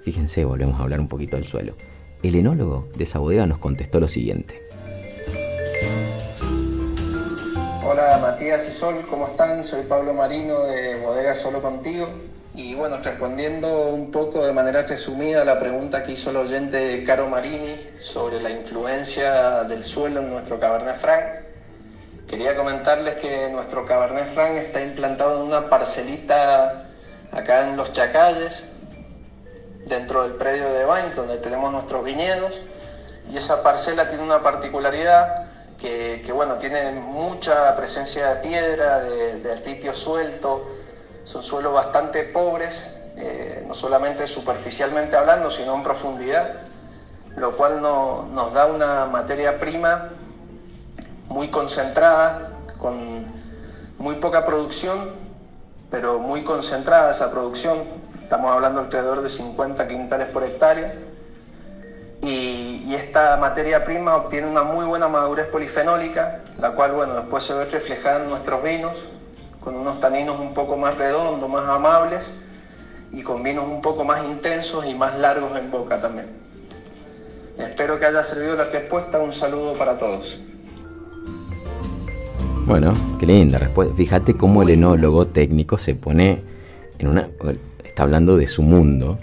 Fíjense, volvemos a hablar un poquito del suelo. El enólogo de esa bodega nos contestó lo siguiente. Matías y Sol, ¿cómo están? Soy Pablo Marino de Bodega Solo Contigo. Y bueno, respondiendo un poco de manera resumida a la pregunta que hizo el oyente Caro Marini sobre la influencia del suelo en nuestro Cabernet Franc, quería comentarles que nuestro Cabernet Franc está implantado en una parcelita acá en Los Chacalles, dentro del predio de Bain, donde tenemos nuestros viñedos. Y esa parcela tiene una particularidad que, que, bueno, tiene mucha presencia de piedra, de, de ripio suelto, son suelos bastante pobres, eh, no solamente superficialmente hablando, sino en profundidad, lo cual no- nos da una materia prima muy concentrada, con muy poca producción, pero muy concentrada esa producción. Estamos hablando alrededor de 50 quintales por hectárea. Y, esta materia prima obtiene una muy buena madurez polifenólica, la cual bueno, después se ve reflejada en nuestros vinos, con unos taninos un poco más redondos, más amables y con vinos un poco más intensos y más largos en boca también. Espero que haya servido la respuesta. Un saludo para todos. Bueno, qué linda respuesta. Fíjate cómo el enólogo técnico se pone en una. Está hablando de su mundo.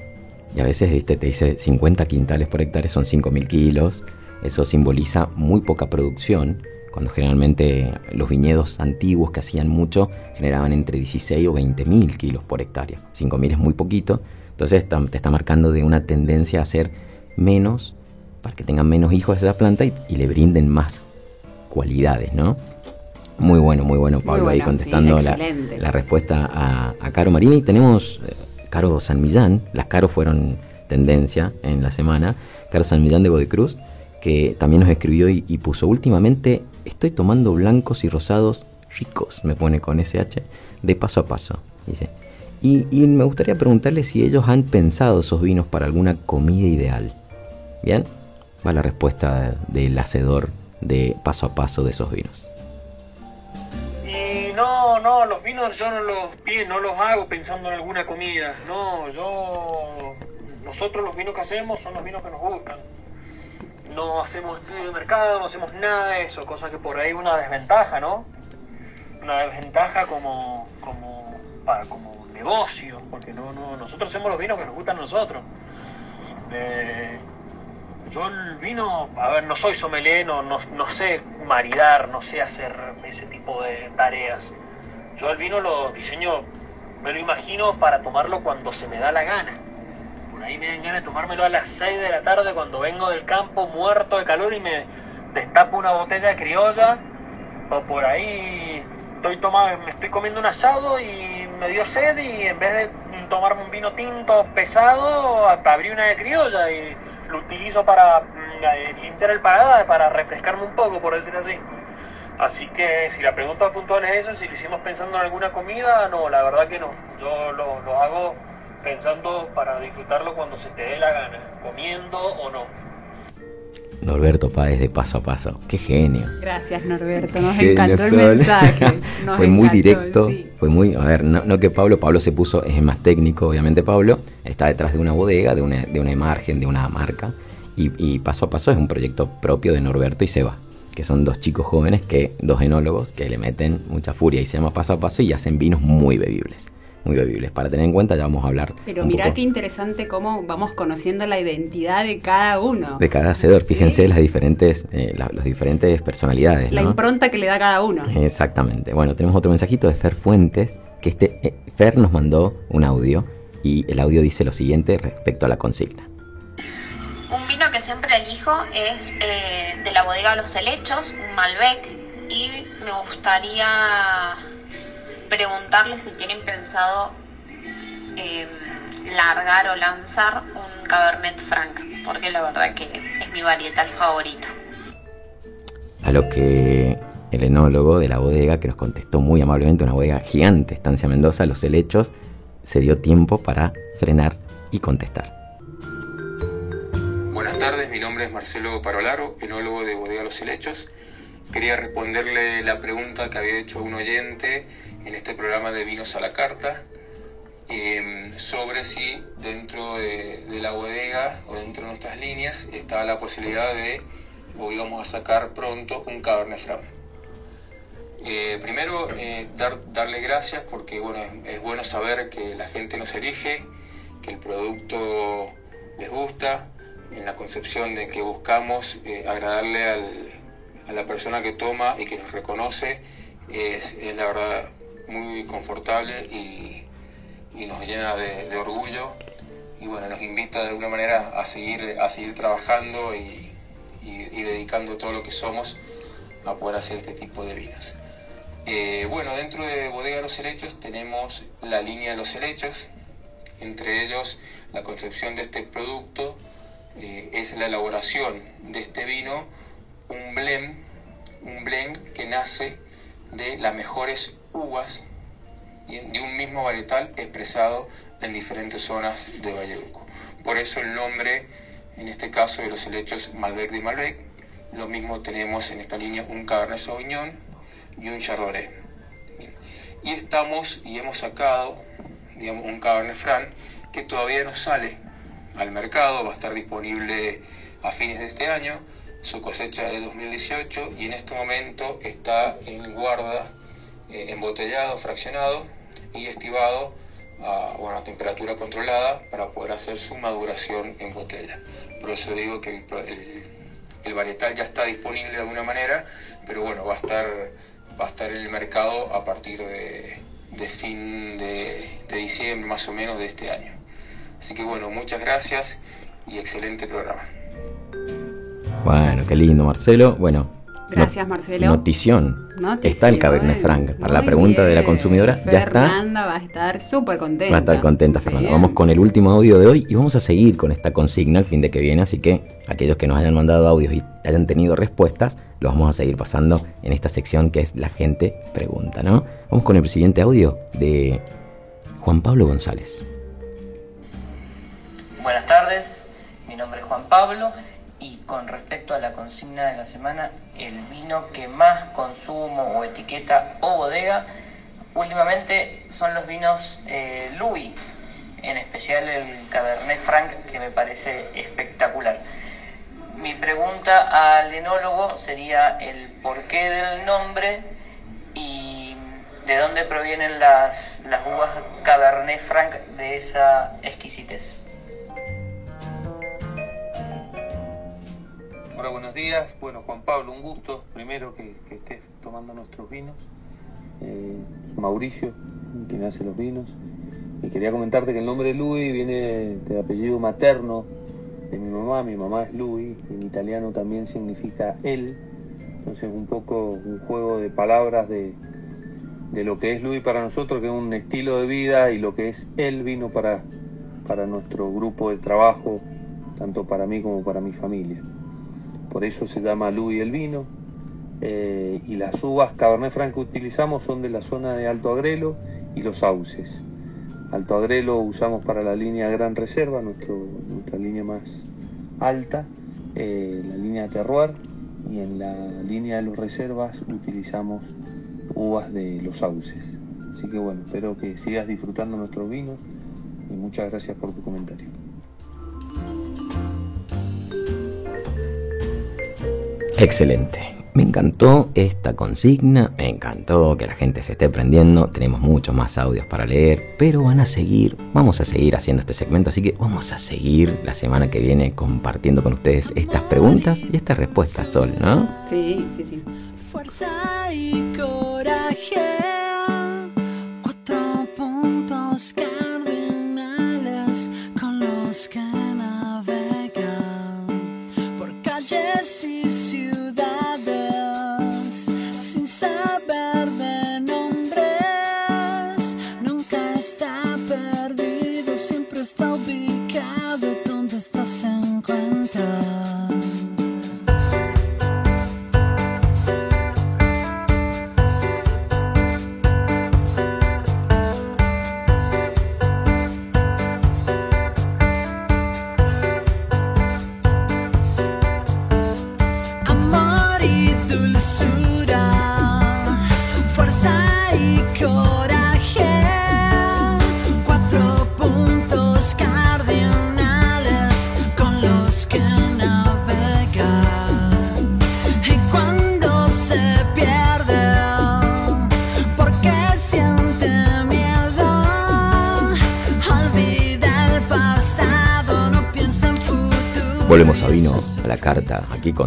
Y a veces ¿viste? te dice 50 quintales por hectárea son 5.000 kilos. Eso simboliza muy poca producción. Cuando generalmente los viñedos antiguos que hacían mucho generaban entre 16 o 20.000 kilos por hectárea. 5.000 es muy poquito. Entonces te está marcando de una tendencia a hacer menos para que tengan menos hijos de esa planta y, y le brinden más cualidades, ¿no? Muy bueno, muy bueno, Pablo, Muy ahí contestando sí, la, la respuesta a, a Caro Marini. Tenemos eh, Caro San Millán, las Caro fueron tendencia en la semana. Caro San Millán de Bodecruz, que también nos escribió y, y puso últimamente, estoy tomando blancos y rosados ricos, me pone con SH, de paso a paso, dice. Y, y me gustaría preguntarle si ellos han pensado esos vinos para alguna comida ideal. ¿Bien? Va la respuesta del hacedor de paso a paso de esos vinos. No, no, los vinos yo no los no los hago pensando en alguna comida. No, yo. Nosotros los vinos que hacemos son los vinos que nos gustan. No hacemos estudio de mercado, no hacemos nada de eso, cosa que por ahí una desventaja, ¿no? Una desventaja como, como, para, como negocio, porque no, no, nosotros hacemos los vinos que nos gustan a nosotros. Eh, yo el vino, a ver, no soy sommelier, no, no sé maridar, no sé hacer ese tipo de tareas. Yo el vino lo diseño, me lo imagino para tomarlo cuando se me da la gana. Por ahí me dan ganas de tomármelo a las 6 de la tarde cuando vengo del campo muerto de calor y me destapo una botella de criolla. O por ahí estoy tomando, me estoy comiendo un asado y me dio sed y en vez de tomarme un vino tinto pesado, abrí una de criolla y lo utilizo para mm, eh, limpiar el paladar, para refrescarme un poco, por decir así. Así que si la pregunta puntual es eso, si lo hicimos pensando en alguna comida, no, la verdad que no. Yo lo, lo hago pensando para disfrutarlo cuando se te dé la gana, comiendo o no. Norberto Páez de paso a paso. Qué genio. Gracias, Norberto. Nos Genio encantó el Sol. mensaje. [LAUGHS] Nos fue muy encantó, directo, sí. fue muy, a ver, no, no que Pablo, Pablo se puso, es más técnico, obviamente Pablo, está detrás de una bodega, de una, de una imagen, de una marca, y, y paso a paso es un proyecto propio de Norberto y Seba, que son dos chicos jóvenes, que dos enólogos, que le meten mucha furia y se llama paso a paso y hacen vinos muy bebibles, muy bebibles. Para tener en cuenta, ya vamos a hablar Pero mirá poco qué interesante cómo vamos conociendo la identidad de cada uno. de cada hacedor, fíjense las diferentes, eh, la- diferentes personalidades, La ¿no? impronta que le da cada uno. Exactamente. Bueno, tenemos otro mensajito de Fer Fuentes, que este eh, Fer nos mandó un audio y el audio dice lo siguiente respecto a la consigna. Un vino que siempre elijo es eh, de la bodega Los Helechos, un Malbec, y me gustaría preguntarles si tienen pensado eh, largar o lanzar un Cabernet Franc, porque la verdad que es mi varietal favorito. A lo que el enólogo de la bodega, que nos contestó muy amablemente, una bodega gigante, Estancia Mendoza, Los Helechos, se dio tiempo para frenar y contestar. Buenas tardes, mi nombre es Marcelo Parolaro, enólogo de Bodega Los Helechos. Quería responderle la pregunta que había hecho un oyente en este programa de Vinos a la Carta eh, sobre si dentro de, la bodega o dentro de nuestras líneas estaba la posibilidad de, o íbamos a sacar pronto, un Cabernet Franc. Eh, primero, eh, dar, darle gracias porque bueno, es, es bueno saber que la gente nos elige, que el producto les gusta, en la concepción de que buscamos eh, agradarle al- a la persona que toma y que nos reconoce, es, la verdad muy confortable y, y nos llena de, orgullo y bueno, nos invita de alguna manera a seguir, a seguir trabajando y, y- y dedicando todo lo que somos a poder hacer este tipo de vinos. Eh, bueno, dentro de Bodega Los Helechos tenemos la línea de los helechos, entre ellos la concepción de este producto eh, es la elaboración de este vino, un blend, un blend que nace de las mejores uvas de un mismo varietal expresado en diferentes zonas de Vallebuco. Por eso el nombre, en este caso, de los helechos Malbec de Malbec. Lo mismo tenemos en esta línea un Cabernet Sauvignon y un Chardonnay. Y estamos y hemos sacado, digamos, un Cabernet Franc que todavía no sale al mercado, va a estar disponible a fines de este año, su cosecha de 2018 y en este momento está en guarda, eh, embotellado, fraccionado y estivado a bueno, temperatura controlada para poder hacer su maduración en botella. Por eso digo que el, varietal ya está disponible de alguna manera, pero bueno, va a estar, va a estar en el mercado a partir de, fin de diciembre más o menos de este año. Así que bueno, muchas gracias y excelente programa. Bueno, qué lindo, Marcelo. Bueno, Gracias, Marcelo. Notición. Notición, Está el Cabernet Franc. Para la pregunta de la consumidora, ya está. Fernanda va a estar súper contenta. Va a estar contenta, Fernanda. Bien. Vamos con el último audio de hoy y vamos a seguir con esta consigna el fin de que viene. Así que aquellos que nos hayan mandado audios y hayan tenido respuestas, los vamos a seguir pasando en esta sección que es La gente pregunta, ¿no? Vamos con el siguiente audio de Juan Pablo González. Buenas tardes, mi nombre es Juan Pablo y con respecto a la consigna de la semana, el vino que más consumo o etiqueta o bodega últimamente son los vinos eh, Louis, en especial el Cabernet Franc que me parece espectacular. Mi pregunta al enólogo sería el porqué del nombre y de dónde provienen las, las uvas Cabernet Franc de esa exquisitez. Hola, buenos días. Bueno, Juan Pablo, un gusto primero que, que estés tomando nuestros vinos. Eh, Mauricio, quien hace los vinos. Y quería comentarte que el nombre Louis viene de apellido materno de mi mamá. Mi mamá es Louis, en italiano también significa él. Entonces, un poco un juego de palabras de, de lo que es Louis para nosotros, que es un estilo de vida, y lo que es el vino para, para nuestro grupo de trabajo, tanto para mí como para mi familia. Por eso se llama Louis el vino. Eh, y las uvas Cabernet Franc que utilizamos son de la zona de Alto Agrelo y los Sauces. Alto Agrelo usamos para la línea Gran Reserva, nuestra línea más alta, eh, la línea Terroir, y en la línea de los Reservas utilizamos uvas de los Sauces. Así que bueno, espero que sigas disfrutando nuestros vinos y muchas gracias por tu comentario. Excelente. Me encantó esta consigna, me encantó que la gente se esté prendiendo, tenemos muchos más audios para leer, pero van a seguir, vamos a seguir haciendo este segmento, así que vamos a seguir la semana que viene compartiendo con ustedes estas preguntas y estas respuestas, Sol, ¿no? Sí, sí, sí. Fuerza y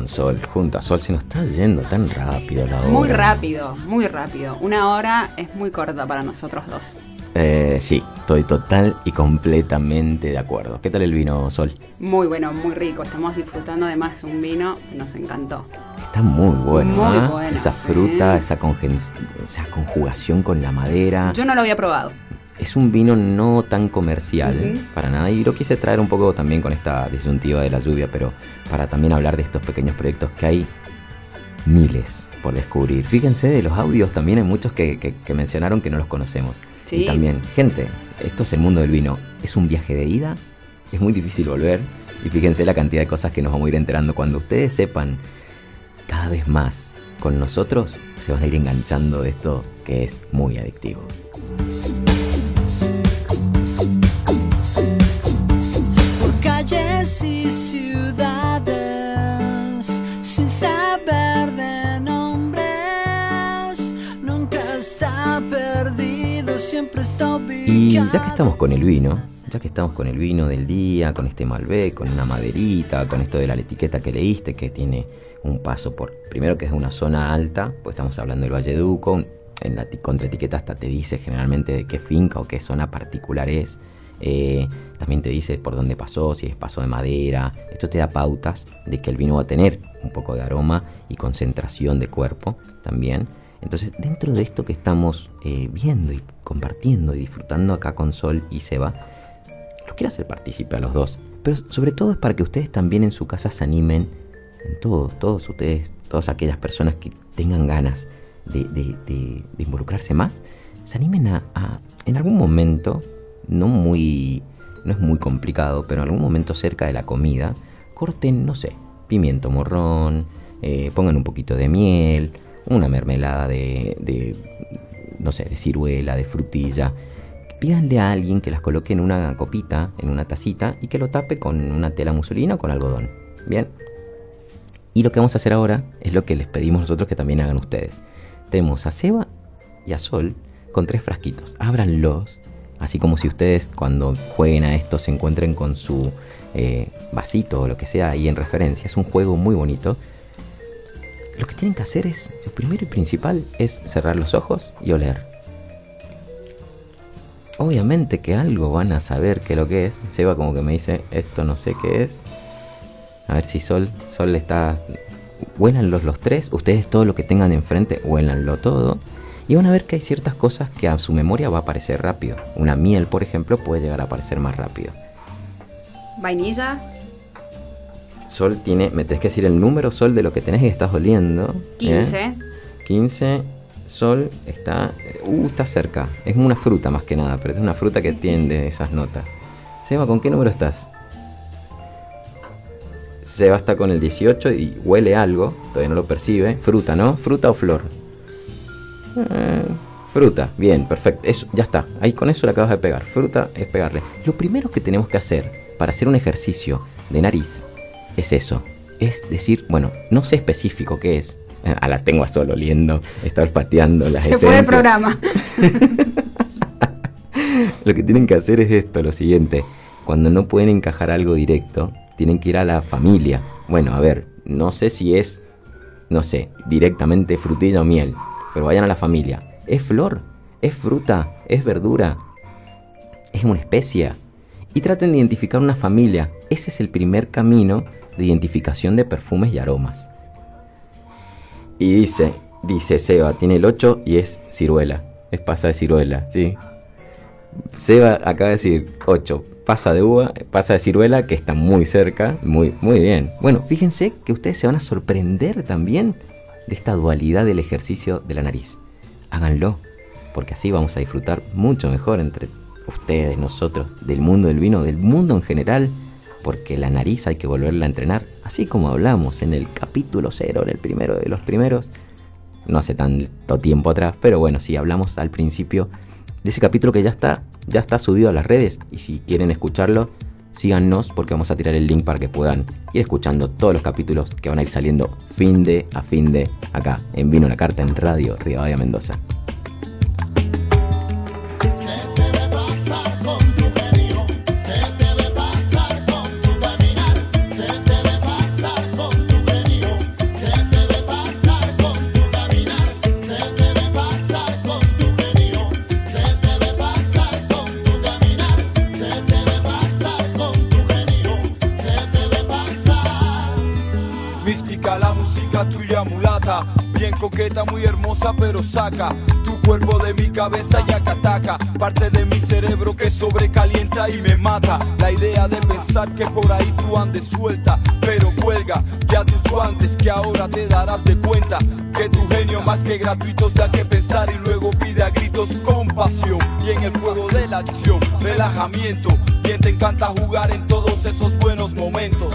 con Sol, junto a Sol, se nos está yendo tan rápido la hora. Muy rápido, muy rápido. Una hora es muy corta para nosotros dos. Eh, sí, estoy total y completamente de acuerdo. ¿Qué tal el vino, Sol? Muy bueno, muy rico. Estamos disfrutando además un vino que nos encantó. Está muy bueno, Muy ¿ah? bueno, Esa fruta, sí. esa, esa conjugación con la madera. Yo no lo había probado. Es un vino no tan comercial para nada y lo quise traer un poco también con esta disyuntiva de la lluvia, pero para también hablar de estos pequeños proyectos que hay miles por descubrir. Fíjense de los audios, también hay muchos que, que- que mencionaron que no los conocemos. Sí. Y también, gente, esto es el mundo del vino. Es un viaje de ida, es muy difícil volver. Y fíjense la cantidad de cosas que nos vamos a ir enterando. Cuando ustedes sepan cada vez más con nosotros, se van a ir enganchando de esto que es muy adictivo. Calles y ciudades sin saber de nombres. Nunca está perdido, siempre está Y ya que estamos con el vino, ya que estamos con el vino del día, con este Malbec, con una maderita, con esto de la etiqueta que leíste, que tiene un paso por, primero que es una zona alta, pues estamos hablando del Valle Duco, en la ti- contraetiqueta hasta te dice generalmente de qué finca o qué zona particular es. Eh, también te dice por dónde pasó, si es paso de madera. Esto te da pautas de que el vino va a tener un poco de aroma y concentración de cuerpo también. Entonces, dentro de esto que estamos eh, viendo y compartiendo y disfrutando acá con Sol y Seba, los quiero hacer partícipe a los dos. Pero sobre todo es para que ustedes también en su casa se animen, en todos, todos ustedes, todas aquellas personas que tengan ganas de, de- involucrarse más, se animen a, en algún momento, no muy, no es muy complicado, pero en algún momento cerca de la comida, corten, no sé, pimiento morrón, eh, pongan un poquito de miel, una mermelada de, de, no sé, de ciruela, de frutilla. Pídanle a alguien que las coloque en una copita, en una tacita, y que lo tape con una tela muselina o con algodón. Bien. Y lo que vamos a hacer ahora es lo que les pedimos nosotros que también hagan ustedes. Tenemos a Seba y a Sol con tres frasquitos. Ábranlos, así como si ustedes cuando jueguen a esto se encuentren con su eh, vasito o lo que sea ahí en referencia. Es un juego muy bonito. Lo que tienen que hacer es, lo primero y principal es cerrar los ojos y oler. Obviamente que algo van a saber qué es lo que es. Seba como que me dice, esto no sé qué es. A ver si Sol, Sol está... Huélanlos los tres, ustedes todo lo que tengan enfrente, huélanlo todo. Y van a ver que hay ciertas cosas que a su memoria va a aparecer rápido. Una miel, por ejemplo, puede llegar a aparecer más rápido. Vainilla, Sol tiene, me tenés que decir el número Sol de lo que tenés y estás oliendo. ¿eh? 15. 15. Sol está. Uh, está cerca. Es una fruta más que nada, pero es una fruta que tiende esas notas. Seba, ¿con qué número estás? Seba está con el 18 y huele algo, todavía no lo percibe. Fruta, ¿no? ¿Fruta o flor? Eh, fruta, bien, perfecto. Eso, ya está. Ahí con eso le acabas de pegar. Fruta es pegarle. Lo primero que tenemos que hacer para hacer un ejercicio de nariz es eso. Es decir, bueno, no sé específico qué es. Eh, A las tengo a solo oliendo, está olfateando las [LAUGHS] se fue el programa. [LAUGHS] Lo que tienen que hacer es esto, lo siguiente. Cuando no pueden encajar algo directo, tienen que ir a la familia. Bueno, a ver, no sé si es, no sé, directamente frutilla o miel, pero vayan a la familia. ¿Es flor? ¿Es fruta? ¿Es verdura? ¿Es una especia? Y traten de identificar una familia. Ese es el primer camino de identificación de perfumes y aromas. Y dice, dice Seba, tiene el 8 y es ciruela. Es pasa de ciruela, ¿sí? Seba acaba de decir 8, pasa de uva, pasa de ciruela, que está muy cerca, muy, muy bien. Bueno, fíjense que ustedes se van a sorprender también de esta dualidad del ejercicio de la nariz. Háganlo, porque así vamos a disfrutar mucho mejor entre ustedes, nosotros, del mundo del vino, del mundo en general, porque la nariz hay que volverla a entrenar, así como hablamos en el capítulo cero, en el primero de los primeros, no hace tanto tiempo atrás, pero bueno, sí hablamos al principio de ese capítulo que ya está, ya está subido a las redes y si quieren escucharlo, síganos porque vamos a tirar el link para que puedan ir escuchando todos los capítulos que van a ir saliendo fin de a fin de acá en Vino la Carta en Radio Rivadavia Mendoza. Coqueta, muy hermosa pero saca tu cuerpo de mi cabeza y acataca, parte de mi cerebro que sobrecalienta y me mata. La idea de pensar que por ahí tú andes suelta, pero cuelga ya tus guantes que ahora te darás de cuenta que tu genio más que gratuitos da que pensar y luego pide a gritos compasión y en el fuego de la acción relajamiento. Quien te encanta jugar en todos esos buenos momentos.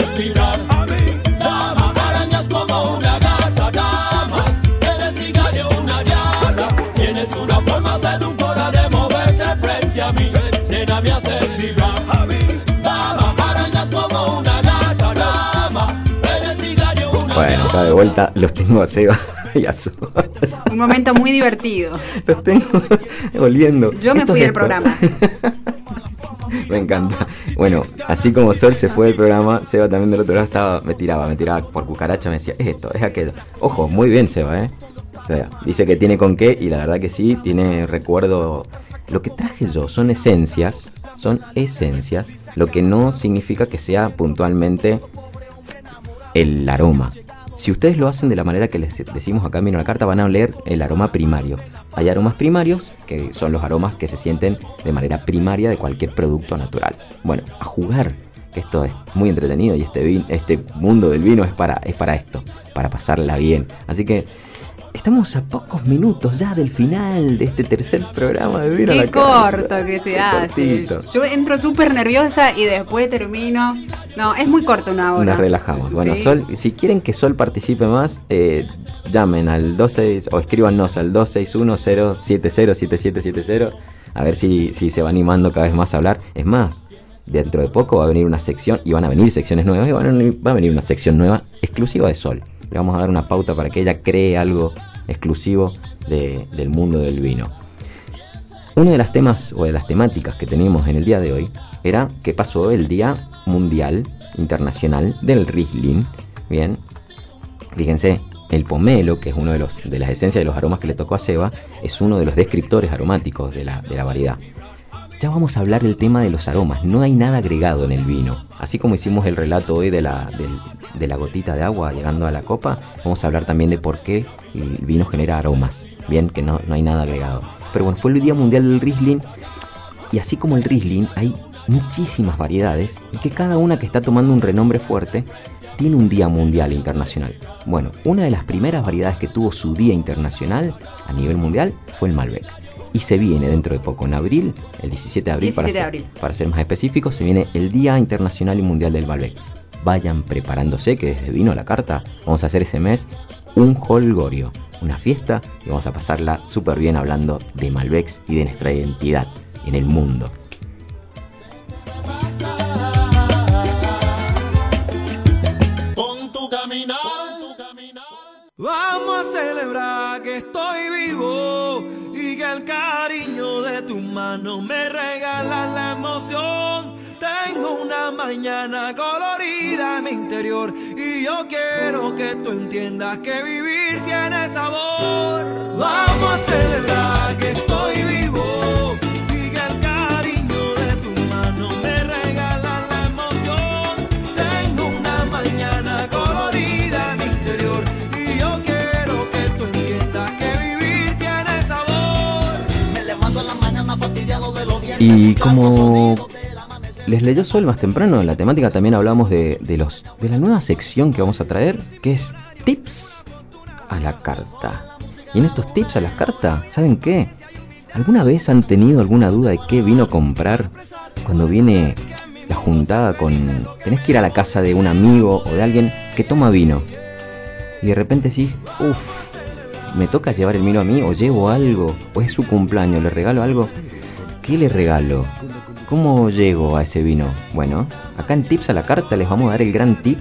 vuelta los tengo a Seba [LAUGHS] y a Sol. Un momento muy divertido. Los tengo oliendo. Yo me Esto fui del programa. [LAUGHS] Me encanta. Bueno, así como Sol se fue del programa, Seba también del otro lado estaba, me tiraba, me tiraba por cucaracha, me decía, es esto, es aquello. Ojo, muy bien Seba, ¿eh? O sea, dice que tiene con qué y la verdad que sí, tiene recuerdo. Lo que traje yo son esencias, son esencias, lo que no significa que sea puntualmente el aroma. Si ustedes lo hacen de la manera que les decimos acá en Vino la Carta, van a oler el aroma primario. Hay aromas primarios, que son los aromas que se sienten de manera primaria de cualquier producto natural. Bueno, a jugar, que esto es muy entretenido y este, este mundo del vino es para, es para esto, para pasarla bien. Así que estamos a pocos minutos ya del final de este tercer programa de Vino la Qué Carta. corto que se hace. Cortito. Yo entro súper nerviosa y después termino. No, es muy corto una hora. Nos relajamos. Bueno, Sí. Sol, si quieren que Sol participe más, eh, llamen al 26 o escríbanos al 261-070-7770 a ver si, si se va animando cada vez más a hablar. Es más, dentro de poco va a venir una sección y van a venir secciones nuevas y va a venir una sección nueva exclusiva de Sol. Le vamos a dar una pauta para que ella cree algo exclusivo de- del mundo del vino. Uno de los temas o de las temáticas que teníamos en el día de hoy era que pasó el Día Mundial Internacional del Riesling. Bien, fíjense, el pomelo, que es uno de, los, de las esencias de los aromas que le tocó a Seba, es uno de los descriptores aromáticos de la, de la variedad. Ya vamos a hablar del tema de los aromas. No hay nada agregado en el vino. Así como hicimos el relato hoy de la, de la gotita de agua llegando a la copa, vamos a hablar también de por qué el vino genera aromas. Bien, que no, no hay nada agregado. Pero bueno, fue el Día Mundial del Riesling. Y así como el Riesling, hay muchísimas variedades y que cada una que está tomando un renombre fuerte tiene un día mundial internacional. Bueno, una de las primeras variedades que tuvo su día internacional a nivel mundial fue el Malbec. Y se viene dentro de poco, en abril, el 17 de abril, para, 17 de ser, abril. para ser más específico, se viene el Día Internacional y Mundial del Malbec. Vayan preparándose que desde vino la carta vamos a hacer ese mes un holgorio, una fiesta y vamos a pasarla súper bien hablando de Malbecs y de nuestra identidad en el mundo. Con tu caminar. Vamos a celebrar que estoy vivo que el cariño de tu mano me regala la emoción. Tengo una mañana colorida en mi interior y yo quiero que tú entiendas que vivir tiene sabor. Vamos a celebrar que Y como les leyó Sol más temprano, en la temática también hablamos de, los, de la nueva sección que vamos a traer, que es tips a la carta. Y en estos tips a la carta, ¿saben qué? ¿Alguna vez han tenido alguna duda de qué vino comprar cuando viene la juntada con... Tenés que ir a la casa de un amigo o de alguien que toma vino. Y de repente decís, uff, me toca llevar el vino a mí o llevo algo, o es su cumpleaños, le regalo algo. ¿Qué le regalo? ¿Cómo llego a ese vino? Bueno, acá en Tips a la Carta les vamos a dar el gran tip.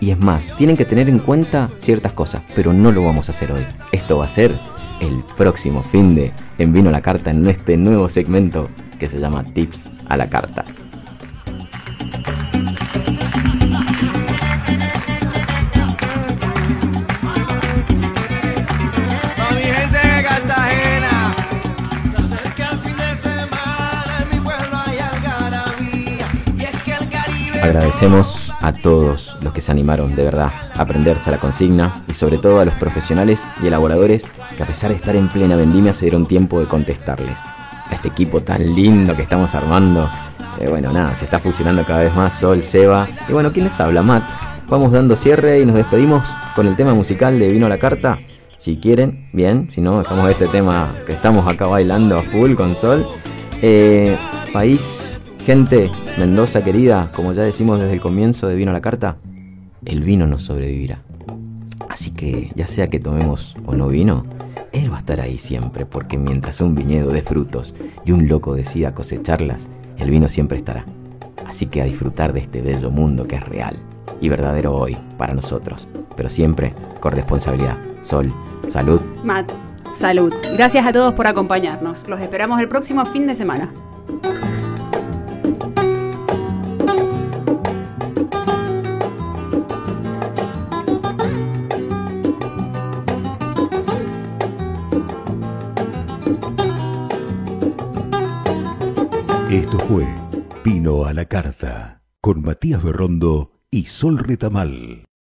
Y es más, tienen que tener en cuenta ciertas cosas, pero no lo vamos a hacer hoy. Esto va a ser el próximo fin de En Vino a la Carta en este nuevo segmento que se llama Tips a la Carta. Agradecemos a todos los que se animaron de verdad a aprenderse a la consigna y sobre todo a los profesionales y elaboradores que a pesar de estar en plena vendimia se dieron tiempo de contestarles. A este equipo tan lindo que estamos armando. Eh, bueno, nada, se está fusionando cada vez más Sol, Seba. Y bueno, ¿quién les habla? Matt. Vamos dando cierre y nos despedimos con el tema musical de Vino a la Carta. Si quieren, bien. Si no, dejamos este tema que estamos acá bailando a full con Sol. Eh, país, gente, Mendoza querida, como ya decimos desde el comienzo de Vino a la Carta, el vino nos sobrevivirá. Así que ya sea que tomemos o no vino, él va a estar ahí siempre, porque mientras un viñedo dé frutos y un loco decida cosecharlas, el vino siempre estará. Así que a disfrutar de este bello mundo que es real y verdadero hoy para nosotros, pero siempre con responsabilidad. Sol, Salud. Matt, salud. Gracias a todos por acompañarnos. Los esperamos el próximo fin de semana. Esto fue Pino a la Carta con Matías Berrondo y Sol Retamal.